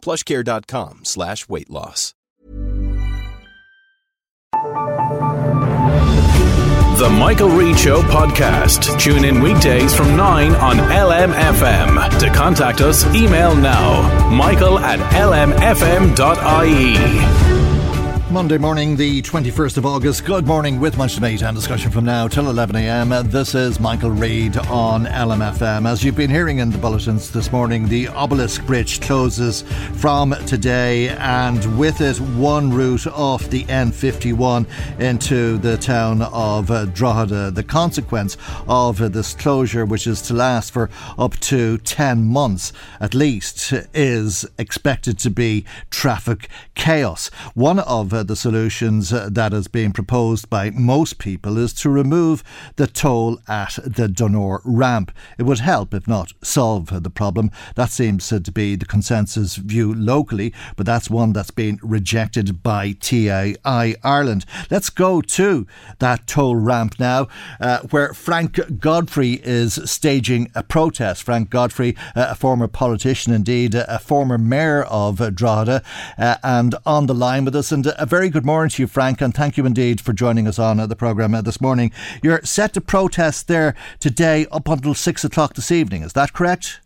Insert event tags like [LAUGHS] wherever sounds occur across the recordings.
plushcare.com slash weight loss. The Michael Reade Show podcast. Tune in weekdays from 9 on LMFM. To contact us, email now michael at lmfm.ie. Monday morning, the 21st of August. Good morning with much debate and discussion from now till 11am. This is Michael Reade on LMFM. As you've been hearing in the bulletins this morning, the Obelisk Bridge closes from today and with it one route off the N51 into the town of Drogheda. The consequence of this closure, which is to last for up to 10 months at least, is expected to be traffic chaos. One of uh, the solutions uh, that is being proposed by most people is to remove the toll at the Donore ramp. It would help, if not solve, the problem. That seems to be the consensus view locally, but that's one that's been rejected by TII Ireland. Let's go to that toll ramp now, uh, where Frank Godfrey is staging a protest. Frank Godfrey, uh, a former politician, indeed, a former mayor of Drogheda, uh, and on the line with us, and a very good morning to you, Frank, and thank you indeed for joining us on uh, the programme uh, this morning. You're set to protest there today up until six o'clock this evening, is that correct?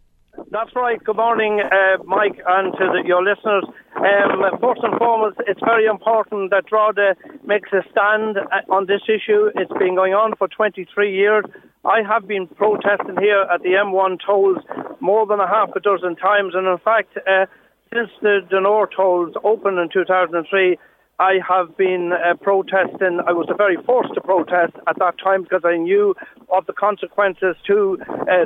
That's right. Good morning, uh, Mike, and to the, your listeners. Um, first and foremost, it's very important that Drogheda makes a stand uh, on this issue. It's been going on for 23 years. I have been protesting here at the M1 tolls more than a half a dozen times, and in fact, uh, since the Donore tolls opened in 2003, I have been uh, protesting. I was very first to protest at that time because I knew of the consequences to uh,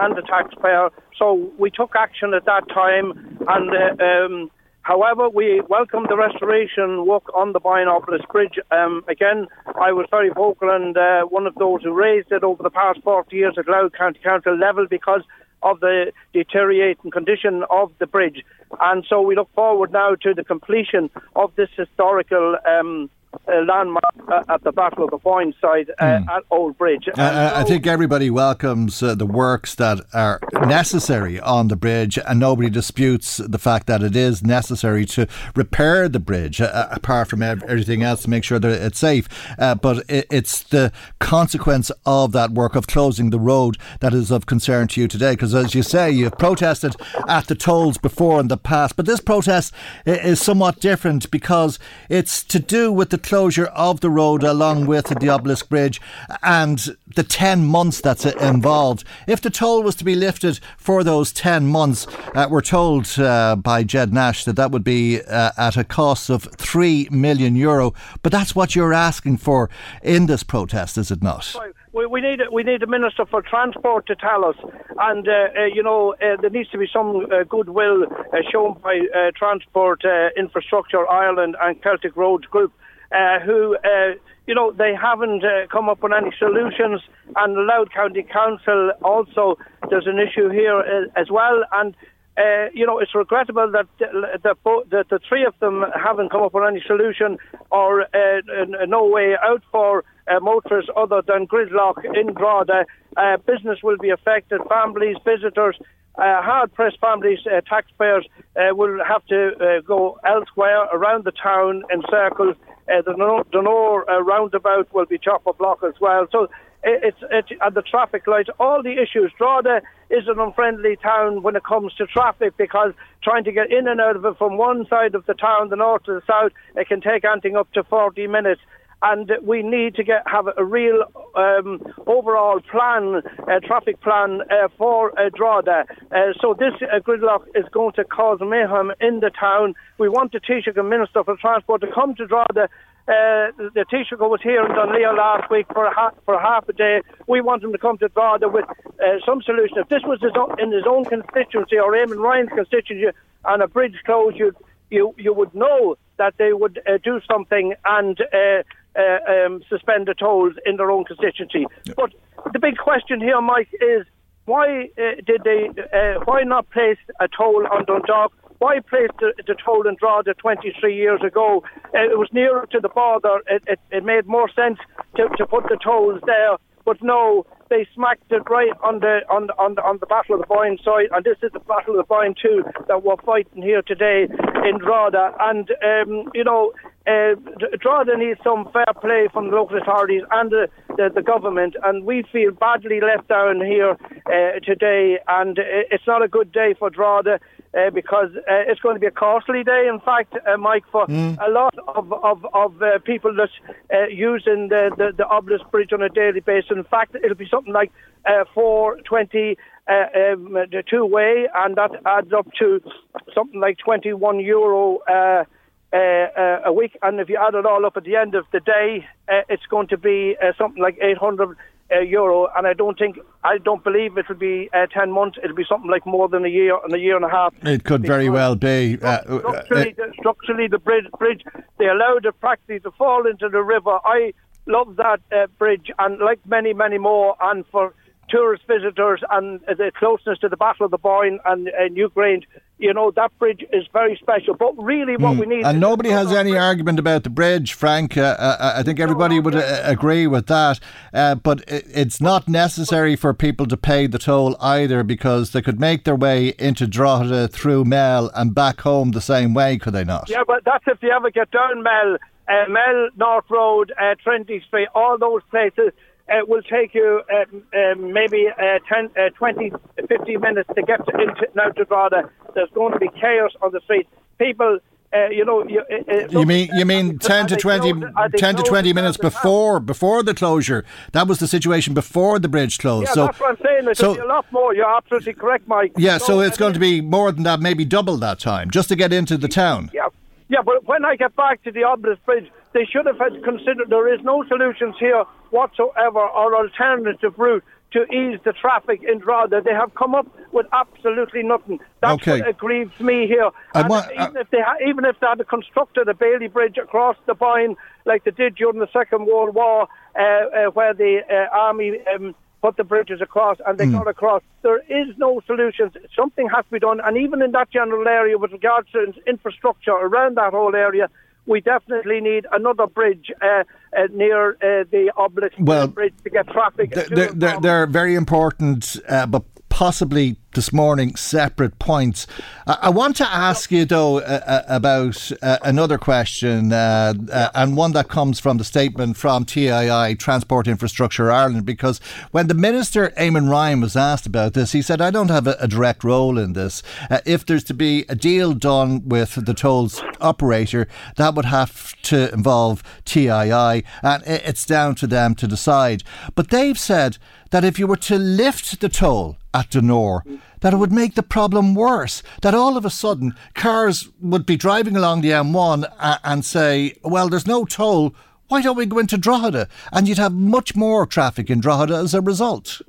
and the taxpayer. So we took action at that time, and uh, um, However, we welcome the restoration work on the Binopolis Bridge. Um, again, I was very vocal and uh, one of those who raised it over the past 40 years at Louth County Council level because of the deteriorating condition of the bridge. And so we look forward now to the completion of this historical um, uh, landmark uh, at the Battle of the Boyne side uh, mm. at Old Bridge. Uh, I think everybody welcomes uh, the works that are necessary on the bridge, and nobody disputes the fact that it is necessary to repair the bridge, uh, apart from everything else, to make sure that it's safe. but it, it's the consequence of that work of closing the road that is of concern to you today, because as you say, you've protested at the tolls before in the past, but this protest is somewhat different because it's to do with the the closure of the road along with the Obelisk Bridge and the 10 months that's involved. If the toll was to be lifted for those 10 months, uh, we're told uh, by Ged Nash that that would be uh, at a cost of 3 million euro. But that's what you're asking for in this protest, is it not? We, we need we need a minister for transport to tell us, and uh, uh, you know uh, there needs to be some goodwill shown by Transport Infrastructure Ireland and Celtic Roads Group uh, who, uh, you know, they haven't uh, come up with any solutions. And the Louth County Council also, there's an issue here uh, as well. And uh, you know, it's regrettable that the, three of them haven't come up with any solution or no way out for motorists other than gridlock in Drogheda. Business will be affected, families, visitors, uh, hard pressed families, uh, taxpayers uh, will have to go elsewhere around the town in circles uh, the Donore uh, roundabout will be chopper block as well. So it's, the traffic lights, all the issues. Drogheda is an unfriendly town when it comes to traffic because trying to get in and out of it from one side of the town, the north to the south, it can take anything up to 40 minutes and we need to get have a real um, overall plan, uh, traffic plan uh, for uh, Drogheda. Uh, so this uh, gridlock is going to cause mayhem in the town. We want the Taoiseach and Minister for Transport to come to Drogheda uh, the Taoiseach was here in Dunleer last week for a, ha- for half a day. We want him to come to Drogheda with uh, some solution. If this was his own, in his own constituency or Eamon Ryan's constituency and a bridge closed, you'd you you would know that they would uh, do something and uh, um, suspend the tolls in their own constituency. But the big question here, Mike, is why uh, did they? Uh, why not place a toll on Dundalk? Why place the, the toll in Drogheda 23 years ago? Uh, it was nearer to the border. It, it, it made more sense to, to put the tolls there. But no, they smacked it right on the on the, on the, on the Battle of the Boyne side, and this is the Battle of the Boyne too that we're fighting here today in Drogheda. And um, you know, uh, Drogheda needs some fair play from the local authorities and the, the, the government, and we feel badly let down here uh, today, and it's not a good day for Drogheda. Uh, because uh, it's going to be a costly day, in fact, uh, Mike, for mm. a lot of of, of uh, people that uh, using the, the the obelisk bridge on a daily basis. In fact, it'll be something like uh, 420 uh, um, the two way, and that adds up to something like 21 euro. Uh, uh, uh, a week, and if you add it all up at the end of the day, uh, it's going to be uh, something like 800 uh, euro. And I don't think, I don't believe it will be uh, 10 months. It'll be something like more than a year and a year and a half. It could very well be. structurally, the, structurally, the bridge, bridge, they allowed it practically to fall into the river. I love that bridge, and like many, many more, and for tourist visitors and the closeness to the Battle of the Boyne and uh, Newgrange, you know, that bridge is very special. But really, what mm. we need. And nobody has any bridge. argument about the bridge, Frank. Uh, uh, I think everybody no, would uh, agree with that. Uh, but it's not necessary for people to pay the toll either because they could make their way into Drogheda through Mell and back home the same way, could they not? Yeah, but that's if they ever get down Mell. Uh, Mell, North Road, Trinity Street, all those places uh, will take you uh, maybe uh, 10, uh, 20, 15 minutes to get to, into now. There's going to be chaos on the street. People uh, you know, you, uh, uh you mean you mean ten to 20, 10 to twenty minutes before before the closure. That was the situation before the bridge closed. Yeah, so that's what I'm saying. There's so, a lot more. You're absolutely correct, Mike. Yeah, so, so it's going to be more than that, maybe double that time, just to get into the town. Yeah, yeah, but when I get back to the Obelisk Bridge, they should have had considered there is no solutions here whatsoever or alternative route to ease the traffic in Drogheda. They have come up with absolutely nothing. That's okay. what grieves me here. Want, even if they ha- even if they had constructed a Bailey Bridge across the Boyne like they did during the Second World War, uh, uh, where the uh, army. Um, put the bridges across and they mm. got across. There is no solutions. Something has to be done. And even in that general area, with regards to infrastructure around that whole area, we definitely need another bridge uh, uh, near uh, the obelisk well, bridge to get traffic. They're, they're, they're very important, uh, but possibly this morning separate points. I, I want to ask you though uh, uh about uh, another question uh, uh, and one that comes from the statement from TII Transport Infrastructure Ireland because when the minister Eamon Ryan was asked about this, he said, "I don't have a, a direct role in this. Uh, if there's to be a deal done with the tolls operator, that would have to involve TII, and it's down to them to decide." But they've said that if you were to lift the toll at Donore, that it would make the problem worse. That all of a sudden cars would be driving along the M1 and say, well, there's no toll. Why don't we go into Drogheda? And you'd have much more traffic in Drogheda as a result.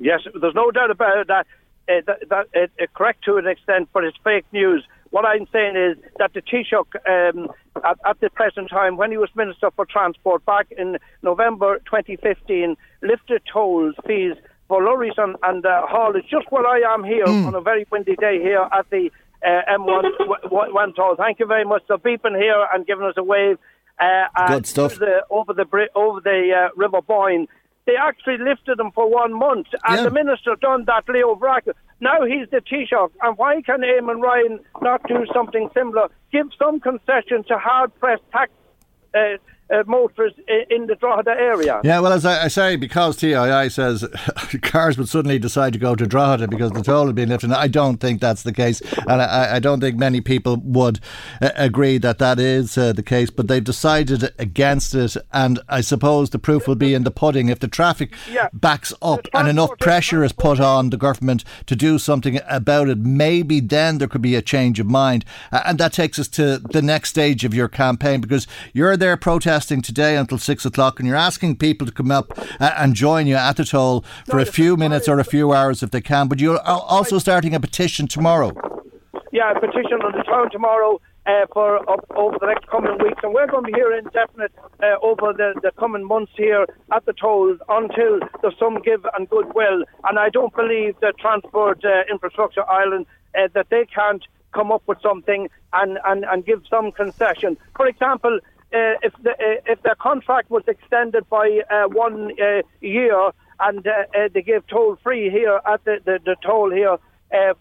Yes, there's no doubt about that. Uh, that, that uh, uh, correct to an extent, but it's fake news. What I'm saying is that the Taoiseach, um, at, at, the present time, when he was Minister for Transport back in November 2015, lifted tolls fees for lorries and, and uh, haulage, just where I am here mm. on a very windy day here at the uh, M1 one [LAUGHS] toll. Thank you very much for beeping here and giving us a wave. Uh, Good stuff. The, over the over the uh, River Boyne. They actually lifted them for one month, and yeah. the minister done that, Leo Varadkar. Now he's the Taoiseach, and why can Eamon Ryan not do something similar? Give some concession to hard-pressed tax uh, motorists in the Drogheda area. Yeah, well, as I, say, because TII says [LAUGHS] cars would suddenly decide to go to Drogheda because the toll had been lifted, I don't think that's the case. And I, I don't think many people would uh, agree that that is uh, the case, but they've decided against it. And I suppose the proof will be in the pudding. If the traffic yeah. backs up and enough pressure is put on the government to do something about it, maybe then there could be a change of mind. and that takes us to the next stage of your campaign because you're there protesting protesting today until six o'clock, and you're asking people to come up uh, and join you at the toll for a few minutes or a few hours if they can. But you're also starting a petition tomorrow. Yeah, a petition on the town tomorrow. uh, for over the next coming weeks, and we're going to be here indefinite uh, over the, the coming months here at the tolls until there's some give and goodwill. And I don't believe that Transport uh, Infrastructure Ireland uh, that they can't come up with something and, and, and give some concession. For example, uh, if the uh, if their contract was extended by uh, one uh, year and uh, they gave toll free here at the, the, the toll here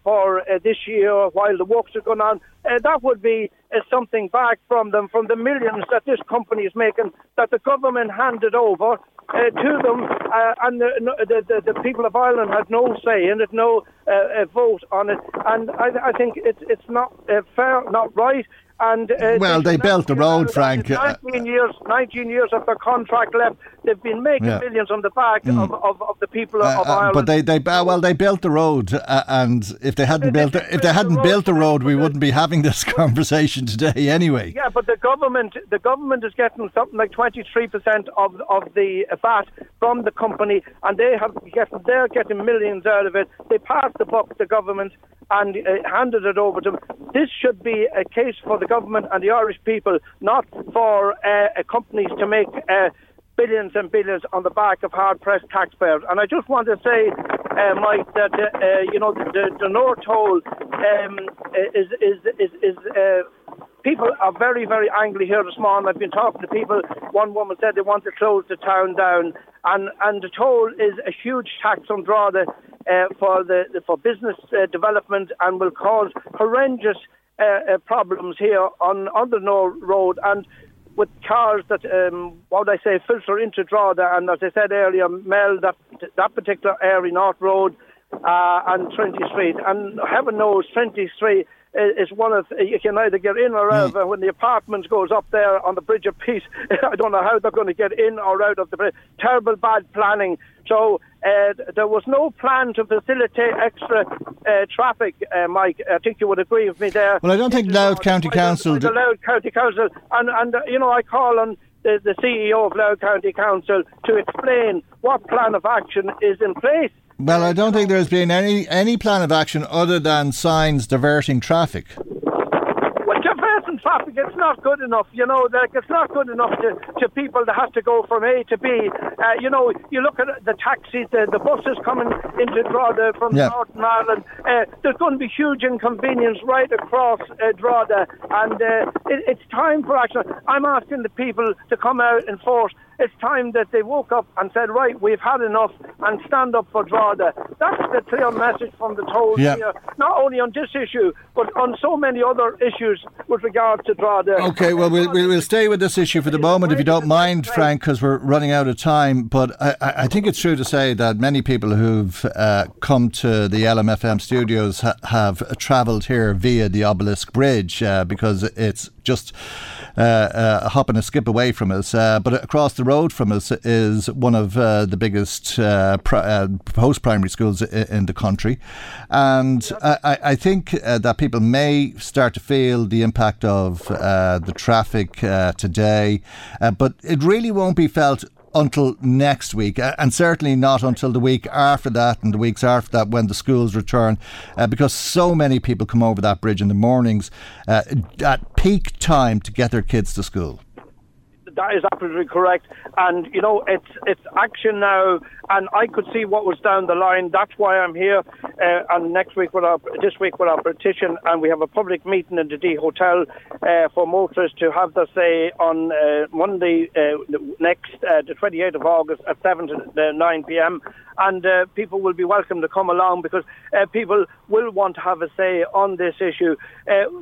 for this year while the works are going on. That would be something back from them, from the millions that this company is making, that the government handed over to them, and the, the, the, people of Ireland had no say in it, no vote on it. And I, I think it's, it's not fair, not right. And uh, well, they built the road, Frank. 19 years, 19 years of their contract left. They've been making yeah. millions on the back mm. of, of, of, the people uh, of uh, Ireland. But they, they uh, well, they built the road, uh, and if they hadn't they, built, they, if they hadn't the built the road, we wouldn't be having this [LAUGHS] conversation today, anyway. Yeah, but the government, the government is getting something like 23 percent of of the VAT from the company, and they have getting, they're getting millions out of it. They passed the buck, the government, and uh, handed it over to them. This should be a case for the government and the Irish people, not for uh, companies to make uh, billions and billions on the back of hard-pressed taxpayers. And I just want to say, uh, Mike, that uh, uh, you know the, the North Toll um, is is is, is people are very, very angry here this morning. I've been talking to people. One woman said they want to close the town down, and and the toll is a huge tax on uh, for the for business uh, development and will cause horrendous uh, uh problems here on on the North Road and with cars that um, what would I say filter into Drogheda and as I said earlier, Mell that that particular area, North Road. Uh, and Trinity Street, and heaven knows Trinity Street is one of you can either get in or out. Mm. When the apartments goes up there on the Bridge of Peace, [LAUGHS] I don't know how they're going to get in or out of the bridge. Terrible bad planning. So uh, there was no plan to facilitate extra uh, traffic, uh, Mike. I think you would agree with me there. Well, I don't think Louth County Council. The, Louth County Council, and and uh, you know, I call on the, the CEO of Louth County Council to explain what plan of action is in place well, I don't think there's been any any plan of action other than signs diverting traffic it's not good enough. You know, like it's not good enough to, to people that have to go from A to B. Uh, you know, you look at the taxis, the, the buses coming into Drogheda from yeah. Northern Ireland. Uh, there's going to be huge inconvenience right across uh, Drogheda, and uh, it, it's time for action. I'm asking the people to come out and force it's time that they woke up and said, right, we've had enough and stand up for Drogheda. That's the clear message from the toll yeah. here, not only on this issue, but on so many other issues with regard to Drogheda. Okay, well, we'll, we'll stay with this issue for the moment, if you don't mind, Frank, because we're running out of time. But I, I, think it's true to say that many people who've uh, come to the LMFM studios ha- have travelled here via the Obelisk Bridge uh, because it's just uh, uh, a hop and a skip away from us. Uh, but across the road from us is one of uh, the biggest uh, pri- post primary schools in the country. And I, I think that people may start to feel the impact of the traffic today, but it really won't be felt until next week, and certainly not until the week after that and the weeks after that when the schools return, uh, because so many people come over that bridge in the mornings uh, at peak time to get their kids to school that is absolutely correct. And you know, it's it's action now, and I could see what was down the line. That's why I'm here. Uh, and next week with our this week with our petition, and we have a public meeting in the D Hotel uh, for motorists to have their say on uh, Monday uh, next, uh, the 28th of August at 7 to 9 p.m. And uh, people will be welcome to come along because people will want to have a say on this issue.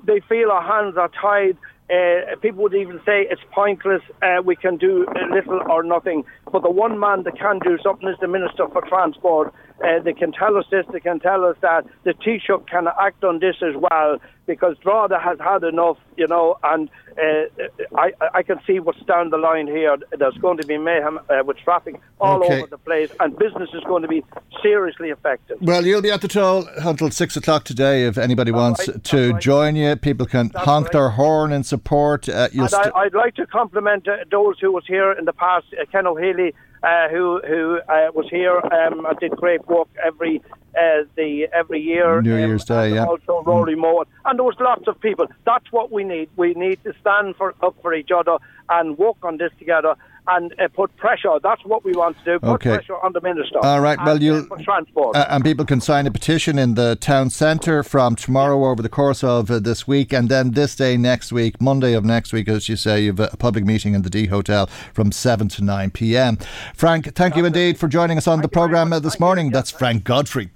they feel our hands are tied. Uh, people would even say it's pointless. Uh, we can do little or nothing. But the one man that can do something is the Minister for Transport. Uh, they can tell us this. They can tell us that. The Taoiseach can act on this as well because Drogheda has had enough, you know, and uh, I, I can see what's down the line here. There's going to be mayhem uh, with traffic all okay. over the place, and business is going to be seriously affected. Well, you'll be at the toll until six o'clock today if anybody wants right, to right. join you. People can That's honk right. their horn in support. Uh, and st- I, would like to compliment uh, those who was here in the past, uh, Ken O'Heiligh uh, who who uh, was here um, and did great work every uh, the every year. New Year's um, Day, yeah. Also, Rory Moore, and there was lots of people. That's what we need. We need to stand for up for each other and work on this together and uh, put pressure. That's what we want to do. Put Okay. pressure on the minister. All right, well, you'll- uh, transport. And people can sign a petition in the town centre from tomorrow over the course of uh, this week, and then this day next week, Monday of next week, as you say, you've a public meeting in the D Hotel from 7 to 9 pm. Frank, thank you indeed for joining us on the programme uh, this morning. That's Frank Godfrey.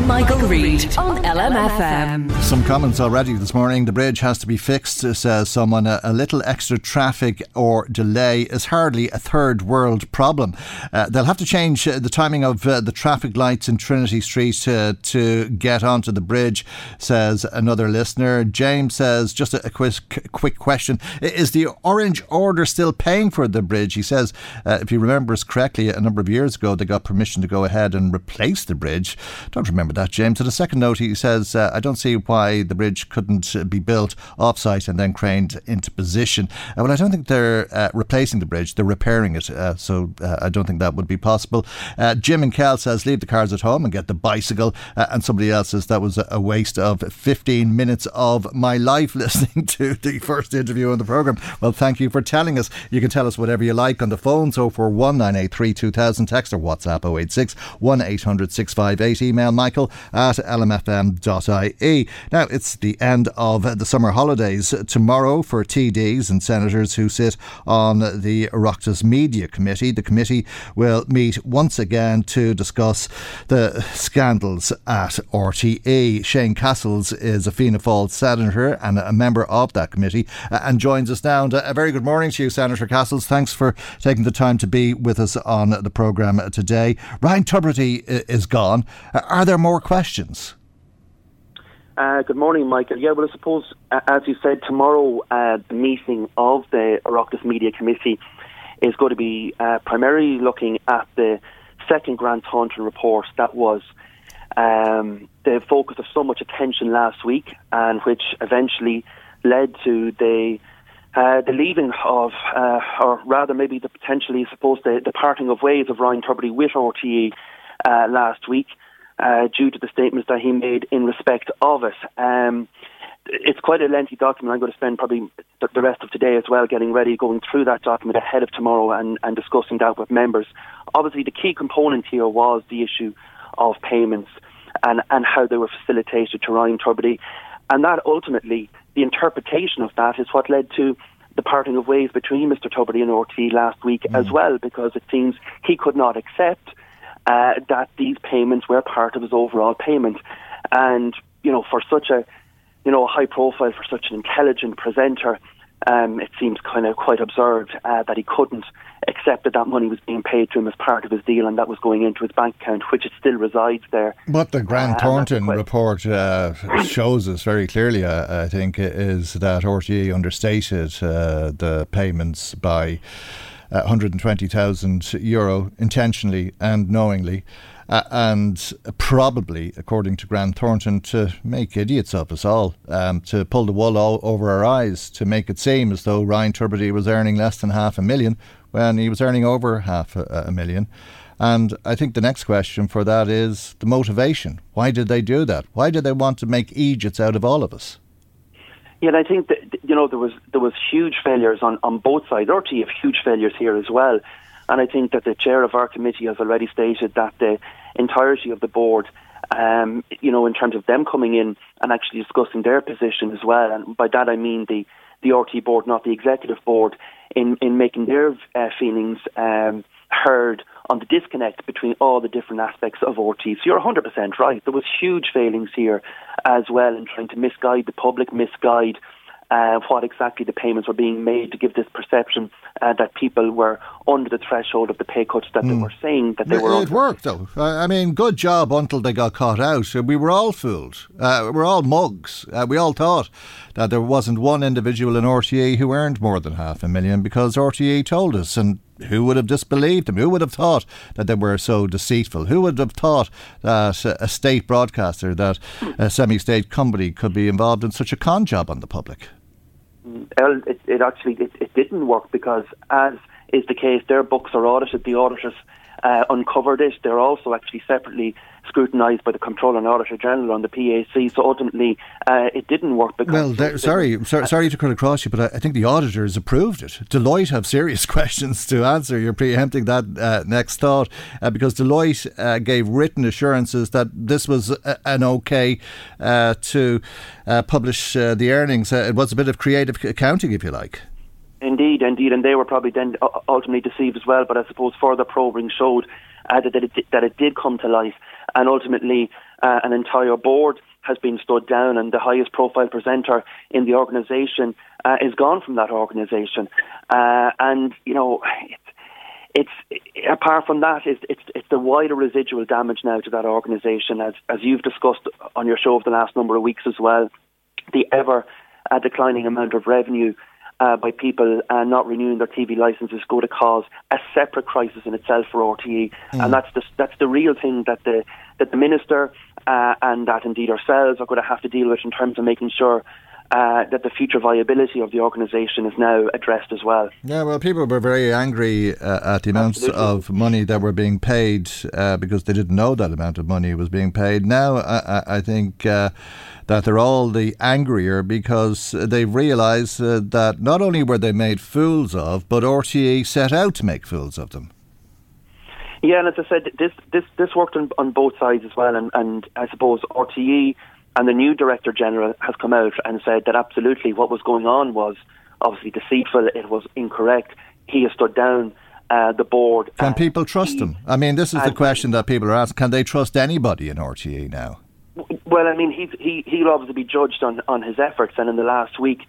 Michael Reade on LMFM. Some comments already this morning. The bridge has to be fixed, says someone. A, a little extra traffic or delay is hardly a third world problem. Uh, they'll have to change uh, the timing of uh, the traffic lights in Trinity Street uh, to get onto the bridge, says another listener. James says, just a, a quick, quick question. Is the Orange Order still paying for the bridge? He says, uh, if he remembers correctly, a number of years ago, they got permission to go ahead and replace the bridge. Don't remember that, James. And the second note, he says, uh, I don't see why the bridge couldn't uh, be built offsite and then craned into position. Uh, well, I don't think they're uh, replacing the bridge, they're repairing it. Uh, so uh, I don't think that would be possible. Jim and Cal says, leave the cars at home and get the bicycle. And somebody else says, that was a- waste of 15 minutes of my life [LAUGHS] listening to the first interview on the programme. Well, thank you for telling us. You can tell us whatever you like on the phone. So for 1983 2000, text or WhatsApp 086 1800 658. Email michael at lmfm.ie. Now, it's the end of the summer holidays tomorrow for TDs and senators who sit on the Oireachtas Media Committee. The committee will meet once again to discuss the scandals at RTE. Shane Cassells is a Fianna Fáil senator and a member of that committee uh, and joins us now. And uh, a very good morning to you, Senator Cassells. Thanks for taking the time to be with us on the programme today. Ryan Tubridy i- is gone. Uh, Are there more questions? Uh, good morning, Michael. Yeah, well, I suppose, uh, as you said, tomorrow uh, the meeting of the Oireachtas Media Committee is going to be uh, primarily looking at the second Grant Thornton report that was um, the focus of so much attention last week and which eventually led to the uh, the leaving of, uh, or rather maybe the potentially, I suppose, the, the parting of ways of Ryan Tubridy with RTE last week uh, due to the statements that he made in respect of it. Um, it's quite a lengthy document. I'm going to spend probably the, rest of today as well getting ready, going through that document ahead of tomorrow and, and discussing that with members. Obviously, the key component here was the issue of payments and, and how they were facilitated to Ryan Tubridy. And that ultimately, the interpretation of that is what led to the parting of ways between Mr. Tubridy and RT last week as well, because it seems he could not accept uh, that these payments were part of his overall payment. And, you know, for such a, you know, a high profile, for such an intelligent presenter, um, it seems kind of quite absurd uh, that he couldn't accept that that money was being paid to him as part of his deal and that was going into his bank account, which it still resides there. What the Grant Uh, Thornton report uh, [COUGHS] shows us very clearly, uh, I think, is that RTE understated uh, the payments by uh, 120,000 euro intentionally and knowingly. Uh, and probably, according to Grant Thornton, to make idiots of us all, um, to pull the wool all over our eyes, to make it seem as though Ryan Tubridy was earning less than half a million when he was earning over half a, a million. And I think the next question for that is the motivation. Why did they do that? Why did they want to make idiots out of all of us? Yeah, and I think that you know there was there was huge failures on, on both sides. RT have huge failures here as well, and I think that the chair of our committee has already stated that the entirety of the board, um, you know, in terms of them coming in and actually discussing their position as well, and by that I mean the the RT board, not the executive board, in in making their uh, feelings um, heard on the disconnect between all the different aspects of RT. So you're 100% right. There was huge failings here as well in trying to misguide the public, misguide uh, what exactly the payments were being made to give this perception uh, that people were under the threshold of the pay cuts that they were saying that they were it under. worked, though. I I mean, good job until they got caught out. Uh, We were all fooled. Uh, we were all mugs. Uh, we all thought that there wasn't one individual in RTE who earned more than half a million because RTE told us. And who would have disbelieved them? Who would have thought that they were so deceitful? Who would have thought that a state broadcaster, that a semi state company could be involved in such a con job on the public? it, it actually it, it didn't work because, as is the case, their books are audited. The auditors uh, uncovered it. They're also actually separately scrutinised by the Comptroller and Auditor General on the PAC. So ultimately, uh, it didn't work. Because well, sorry, sorry, sorry to cut across you, but I, I, think the auditors approved it. Deloitte have serious [LAUGHS] questions to answer. You're preempting that uh, next thought uh, because Deloitte uh, gave written assurances that this was a, an okay uh, to uh, publish the earnings. it was a bit of creative accounting, if you like. Indeed, indeed, and they were probably then ultimately deceived as well. But I suppose further probing showed uh, that, it, that it did come to light, and ultimately uh, an entire board has been stood down, and the highest profile presenter in the organisation uh, is gone from that organisation. Uh, and you know, it's, it's apart from that, it's, it's, it's the wider residual damage now to that organisation, as as you've discussed on your show over the last number of weeks as well. The ever uh, declining amount of revenue uh, by people uh, not renewing their TV licences go to cause a separate crisis in itself for RTE, mm. and that's the that's the real thing that the that the minister uh, and that indeed ourselves are going to have to deal with in terms of making sure uh, that the future viability of the organisation is now addressed as well. Yeah, well, people were very angry uh, at the amounts Absolutely. of money that were being paid uh, because they didn't know that amount of money was being paid. Now, I, I think uh, that they're all the angrier because they've realised uh, that not only were they made fools of, but RTE set out to make fools of them. Yeah, and as I said, this this this worked on, on both sides as well, and, and I suppose RTE and the new Director General has come out and said that absolutely what was going on was obviously deceitful, it was incorrect. He has stood down uh, the board. Can people trust him? I mean, this is the question that people are asking. Can they trust anybody in RTE now? Well, I mean, he's, he he'll obviously be judged on, on his efforts, and in the last week,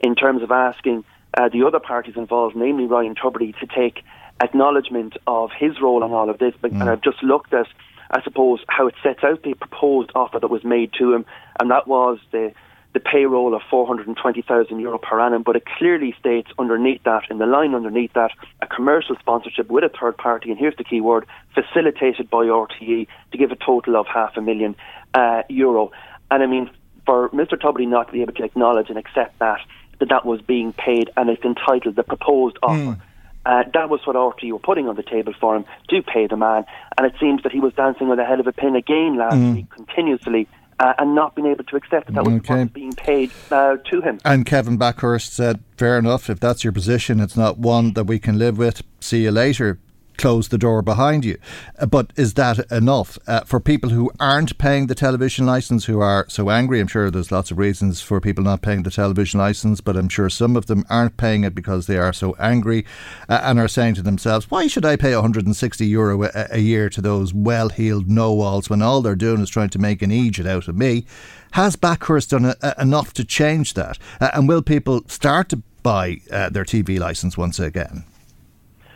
in terms of asking uh, the other parties involved, namely Ryan Tubridy, to take acknowledgement of his role in all of this. But, mm. And I've just looked at I suppose, how it sets out the proposed offer that was made to him, and that was the the payroll of 420,000 euro per annum, but it clearly states underneath that, in the line underneath that, a commercial sponsorship with a third party, and here's the key word, facilitated by RTE to give a total of half a million uh, euro. And I mean, for Mr. Tubridy not to be able to acknowledge and accept that, that that was being paid and it's entitled the proposed offer. Mm. Uh, that was what RTE were putting on the table for him to pay the man, and it seems that he was dancing with a head of a pin again last mm. week, continuously, uh, and not being able to accept that that was okay. being paid uh, to him. And Kevin Bakhurst said, "Fair enough. If that's your position, it's not one that we can live with. See you later." Close the door behind you. Uh, but is that enough uh, for people who aren't paying the television license, who are so angry? I'm sure there's lots of reasons for people not paying the television license, but I'm sure some of them aren't paying it because they are so angry uh, and are saying to themselves, why should I pay 160 euro a, a year to those well heeled know-alls when all they're doing is trying to make an Egypt out of me? Has Bakhurst done a, a, enough to change that? Uh, and will people start to buy uh, their TV license once again?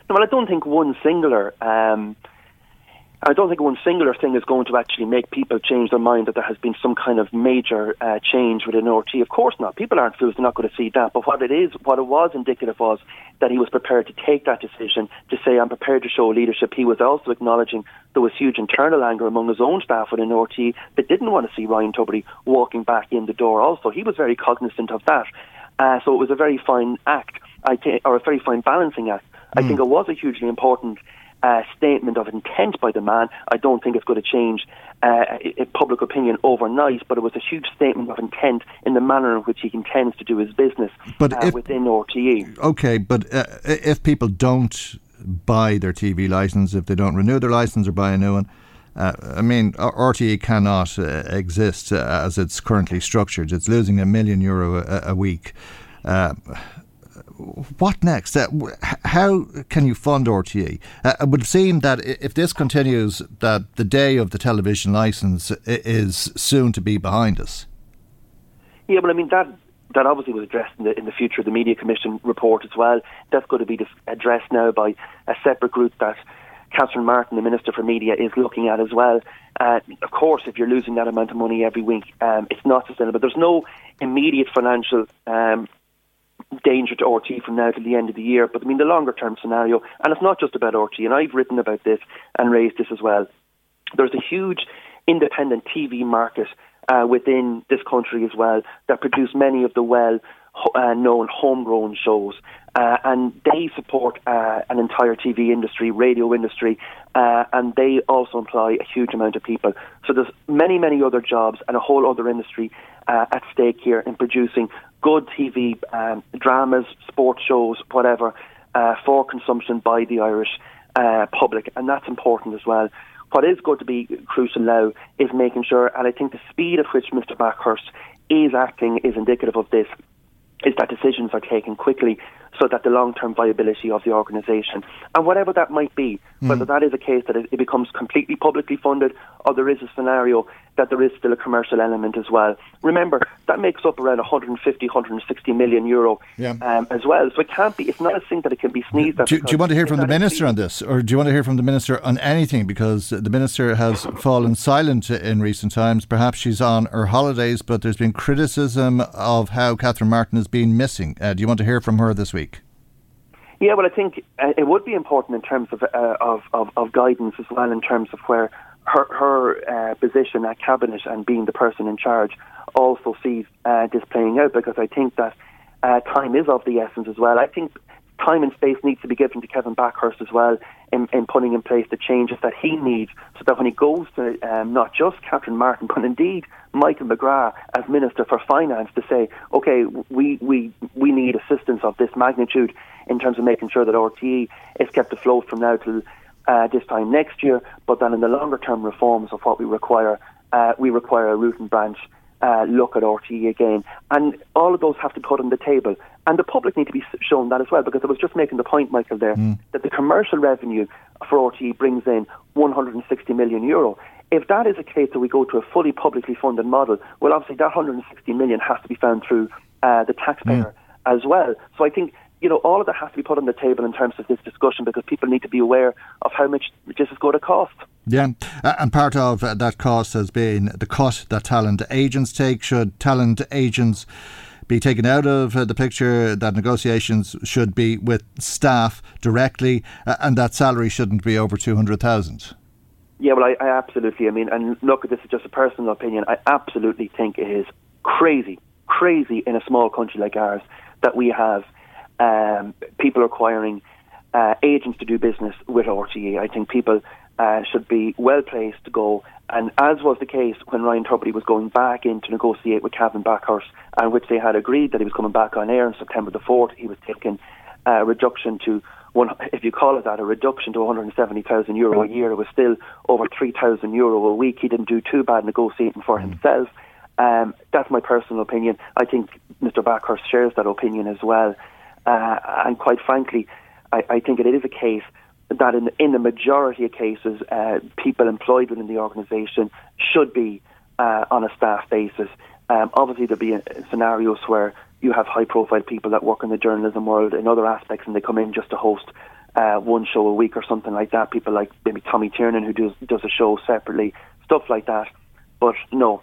Well, I don't think one singular. Um, I don't think one singular thing is going to actually make people change their mind that there has been some kind of major uh, change within RT. Of course not. People aren't fools; they're not going to see that. But what it is, what it was indicative was that he was prepared to take that decision to say, "I'm prepared to show leadership." He was also acknowledging there was huge internal anger among his own staff within RT that didn't want to see Ryan Tubridy walking back in the door. Also, he was very cognizant of that. Uh, so it was a very fine act, I think, or a very fine balancing act. I think hmm. it was a hugely important uh, statement of intent by the man. I don't think it's going to change uh, public opinion overnight, but it was a huge statement of intent in the manner in which he intends to do his business but uh, if, within RTE. Okay, but uh, if people don't buy their TV license, if they don't renew their license or buy a new one, uh, I mean, RTE cannot uh, exist uh, as it's currently structured. It's losing a million euro a, a week. What next? Uh, how can you fund RTE? Uh, it would seem that if this continues, that the day of the television license is soon to be behind us. Yeah, but I mean that that obviously was addressed in the in the future of the Media Commission report as well. That's going to be addressed now by a separate group that Catherine Martin, the Minister for Media, is looking at as well. Uh, of course, if you're losing that amount of money every week, um, it's not sustainable. There's no immediate financial um, danger to RT from now to the end of the year. But I mean, the longer term scenario, and it's not just about RT, and I've written about this and raised this as well. There's a huge independent TV market uh, within this country as well that produce many of the well uh, known homegrown shows. Uh, and they support uh, an entire TV industry, radio industry, uh, and they also employ a huge amount of people. So there's many, many other jobs and a whole other industry uh, at stake here in producing good TV um, dramas, sports shows, whatever, uh, for consumption by the Irish uh, public, and that's important as well. What is going to be crucial now is making sure, and I think the speed at which Mr. Bakhurst is acting is indicative of this, is that decisions are taken quickly so that the long-term viability of the organisation, and whatever that might be, mm. whether that is a case that it becomes completely publicly funded, or there is a scenario that there is still a commercial element as well. Remember, that makes up around 150, 160 million euro yeah. um, as well. So it can't be, it's not a thing that it can be sneezed at. Do, do you want to hear from the Minister on this, or do you want to hear from the Minister on anything? Because the Minister has fallen silent in recent times. Perhaps she's on her holidays, but there's been criticism of how Catherine Martin has been missing. Uh, do you want to hear from her this week? Yeah, well, I think uh, it would be important in terms of, uh, of, of, of guidance as well, in terms of where her, her uh, position at cabinet and being the person in charge also sees uh, this playing out because I think that uh, time is of the essence as well. I think time and space needs to be given to Kevin Bakhurst as well in, in putting in place the changes that he needs so that when he goes to um, not just Catherine Martin but indeed Michael McGrath as Minister for Finance to say, okay, we, we, we need assistance of this magnitude in terms of making sure that RTE is kept afloat from now till uh, this time next year, but then in the longer term reforms of what we require, uh, we require a root and branch uh, look at RTE again. And all of those have to be put on the table. And the public need to be shown that as well, because I was just making the point, Michael, there, mm. that the commercial revenue for RTE brings in 160 million euro. If that is a case that we go to a fully publicly funded model, well, obviously that 160 million has to be found through uh, the taxpayer mm. as well. So I think you know, all of that has to be put on the table in terms of this discussion because people need to be aware of how much this is going to cost. Yeah, and part of that cost has been the cut that talent agents take. Should talent agents be taken out of uh, the picture, that negotiations should be with staff directly, uh, and that salary shouldn't be over 200,000? Yeah, well, I, I absolutely, I mean, and look, this is just a personal opinion. I absolutely think it is crazy, crazy in a small country like ours that we have um, people requiring uh, agents to do business with RTE. I think people uh, should be well placed to go. And as was the case when Ryan Tubridy was going back in to negotiate with Kevin Bakhurst, and which they had agreed that he was coming back on air on September the 4th, he was taking a reduction to one, if you call it that, a reduction to 170,000 euro a year. It was still over 3,000 euro a week. He didn't do too bad negotiating for himself. Um, that's my personal opinion. I think Mr. Bakhurst shares that opinion as well. Uh, and quite frankly, I, I, think it is a case that in, in the majority of cases, uh, people employed within the organisation should be uh, on a staff basis. Um, obviously, there'll be uh, scenarios where you have high profile people that work in the journalism world in other aspects and they come in just to host uh, one show a week or something like that. People like maybe Tommy Tiernan who does, does a show separately, stuff like that. But no,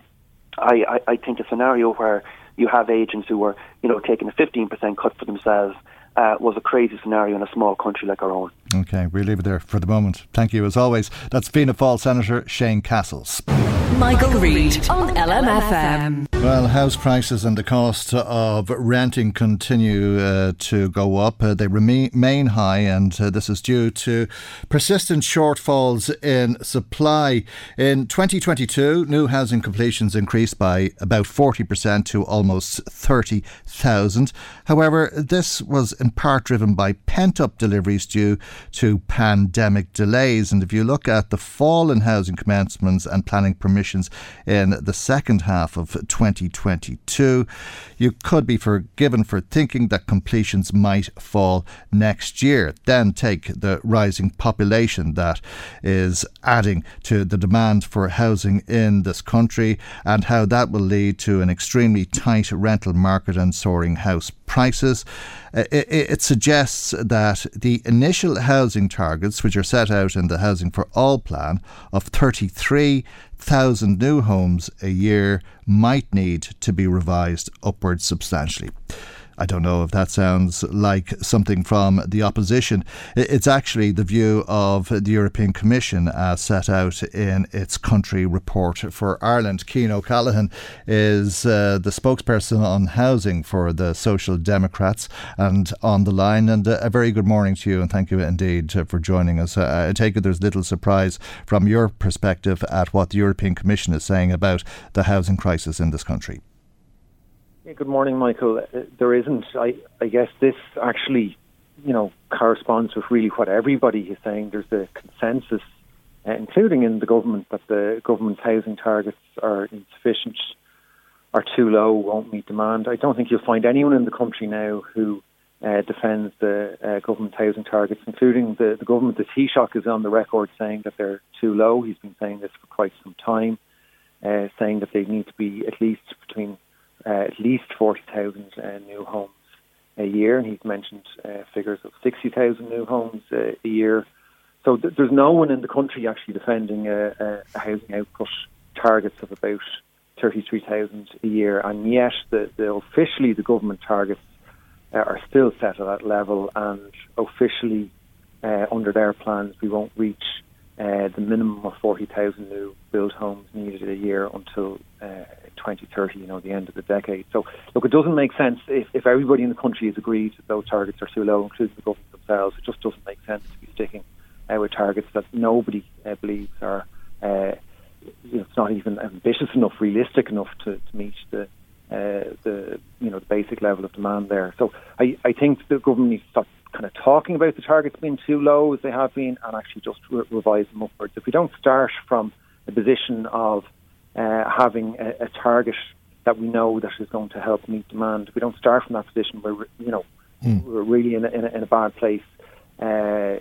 I, I, I think a scenario where you have agents who were, you know, taking a 15% cut for themselves uh, was a crazy scenario in a small country like our own. Okay, we'll leave it there for the moment. Thank you as always. That's Fianna Fáil Senator Shane Cassells. Michael, Reade on LMFM. Well, house prices and the cost of renting continue uh, to go up. Uh, they remain high, and uh, this is due to persistent shortfalls in supply. In 2022, new housing completions increased by about 40% to almost 30,000. However, this was in part driven by pent up deliveries due to pandemic delays. And if you look at the fall in housing commencements and planning permissions in the second half of 2022, you could be forgiven for thinking that completions might fall next year. Then take the rising population that is adding to the demand for housing in this country and how that will lead to an extremely tight rental market and soaring house prices. Uh, it, it, suggests that the initial housing targets, which are set out in the Housing for All plan of 33,000 new homes a year, might need to be revised upwards substantially. I don't know if that sounds like something from the opposition. It's actually the view of the European Commission as set out in its country report for Ireland. Cian O'Callaghan is uh, the spokesperson on housing for the Social Democrats and on the line. And uh, a very good morning to you, and thank you indeed for joining us. Uh, I take it there's little surprise from your perspective at what the European Commission is saying about the housing crisis in this country. Yeah, good morning, Michael. Uh, there isn't. I, I guess this actually, you know, corresponds with really what everybody is saying. There's a consensus, uh, including in the government, that the government's housing targets are insufficient, are too low, won't meet demand. I don't think you'll find anyone in the country now who uh, defends the uh, government's housing targets, including the, the government. The Taoiseach is on the record saying that they're too low. He's been saying this for quite some time, uh, saying that they need to be at least between at least 40,000 uh, new homes a year, and he's mentioned uh, figures of 60,000 new homes a year. So th- there's no one in the country actually defending a, a housing output targets of about 33,000 a year, and yet the, the officially the government targets uh, are still set at that level, and officially uh, under their plans we won't reach uh, the minimum of 40,000 new build homes needed a year until uh, 2030, you know, the end of the decade. So, look, it doesn't make sense if, if everybody in the country has agreed that those targets are too low, including the government themselves. It just doesn't make sense to be sticking uh, with targets that nobody uh, believes are, uh, you know, it's not even ambitious enough, realistic enough to, to meet the uh, the you know the basic level of demand there. So I, I think the government needs to stop kind of talking about the targets being too low as they have been and actually just re- revise them upwards. If we don't start from a position of uh, having a, a, target that we know that is going to help meet demand. We don't start from that position where you know mm. we're really in a, in a, in a bad place. Uh,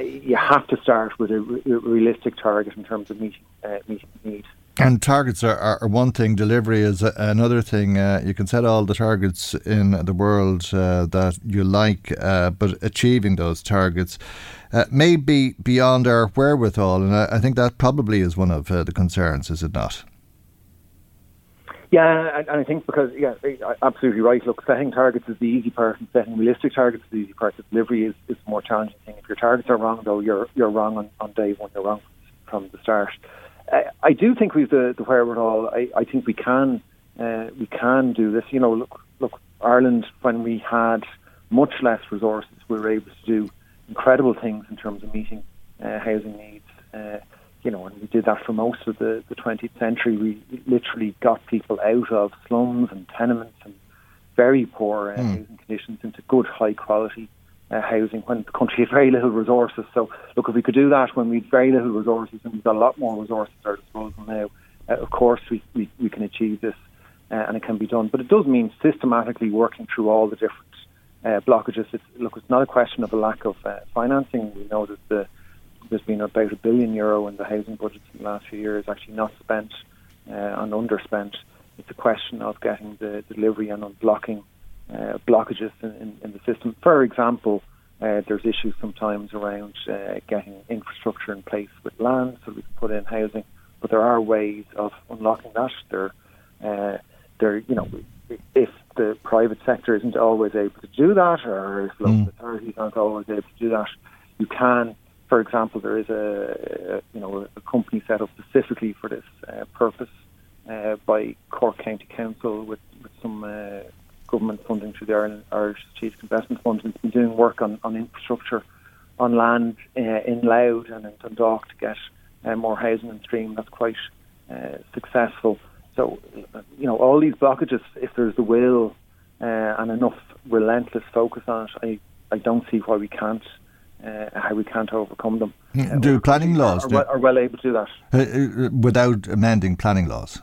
you have to start with a re- realistic target in terms of meeting uh, meeting needs. And targets are, are, one thing, delivery is another thing. Uh, you can set all the targets in the world uh, that you like, uh, but achieving those targets uh, may be beyond our wherewithal. And I, I, think that probably is one of uh, the concerns, is it not? Yeah, and I think because, yeah, absolutely right. Look, setting targets is the easy part, and setting realistic targets is the easy part. The delivery is, is the more challenging thing. If your targets are wrong, though, you're you're wrong on, on day one. You're wrong from the start. I do think we've the, the wherewithal. I, I think we can uh, we can do this. You know, look look Ireland when we had much less resources, we were able to do incredible things in terms of meeting uh, housing needs. Uh, you know, and we did that for most of the, the 20th century. We literally got people out of slums and tenements and very poor uh, mm. housing conditions into good, high quality uh, housing when the country had very little resources. So, look, if we could do that when we had very little resources and we've got a lot more resources at our disposal now, uh, of course we, we, we can achieve this uh, and it can be done. But it does mean systematically working through all the different uh, blockages. It's, look, it's not a question of a lack of uh, financing. We know that the, there's been about a billion euro in the housing budgets in the last few years actually not spent uh, and underspent. It's a question of getting the delivery and unblocking uh, blockages in, in, in, the system. For example, uh, there's issues sometimes around uh, getting infrastructure in place with land so we can put in housing, but there are ways of unlocking that. There, uh, there, you know, if the private sector isn't always able to do that, or if local mm. authorities aren't always able to do that, you can. For example, there is a, a you know a company set up specifically for this uh, purpose uh, by Cork County Council with, with some uh, government funding through the Ireland, Irish Strategic Investment Fund. We've been doing work on, on infrastructure on land uh, in Louth and in Dundalk to get uh, more housing in stream. That's quite uh, successful. So, you know, all these blockages, if there's the will uh, and enough relentless focus on it, I, I don't see why we can't. Uh, how we can't overcome them. Do planning laws are, are, are, well able to do that uh, without amending planning laws?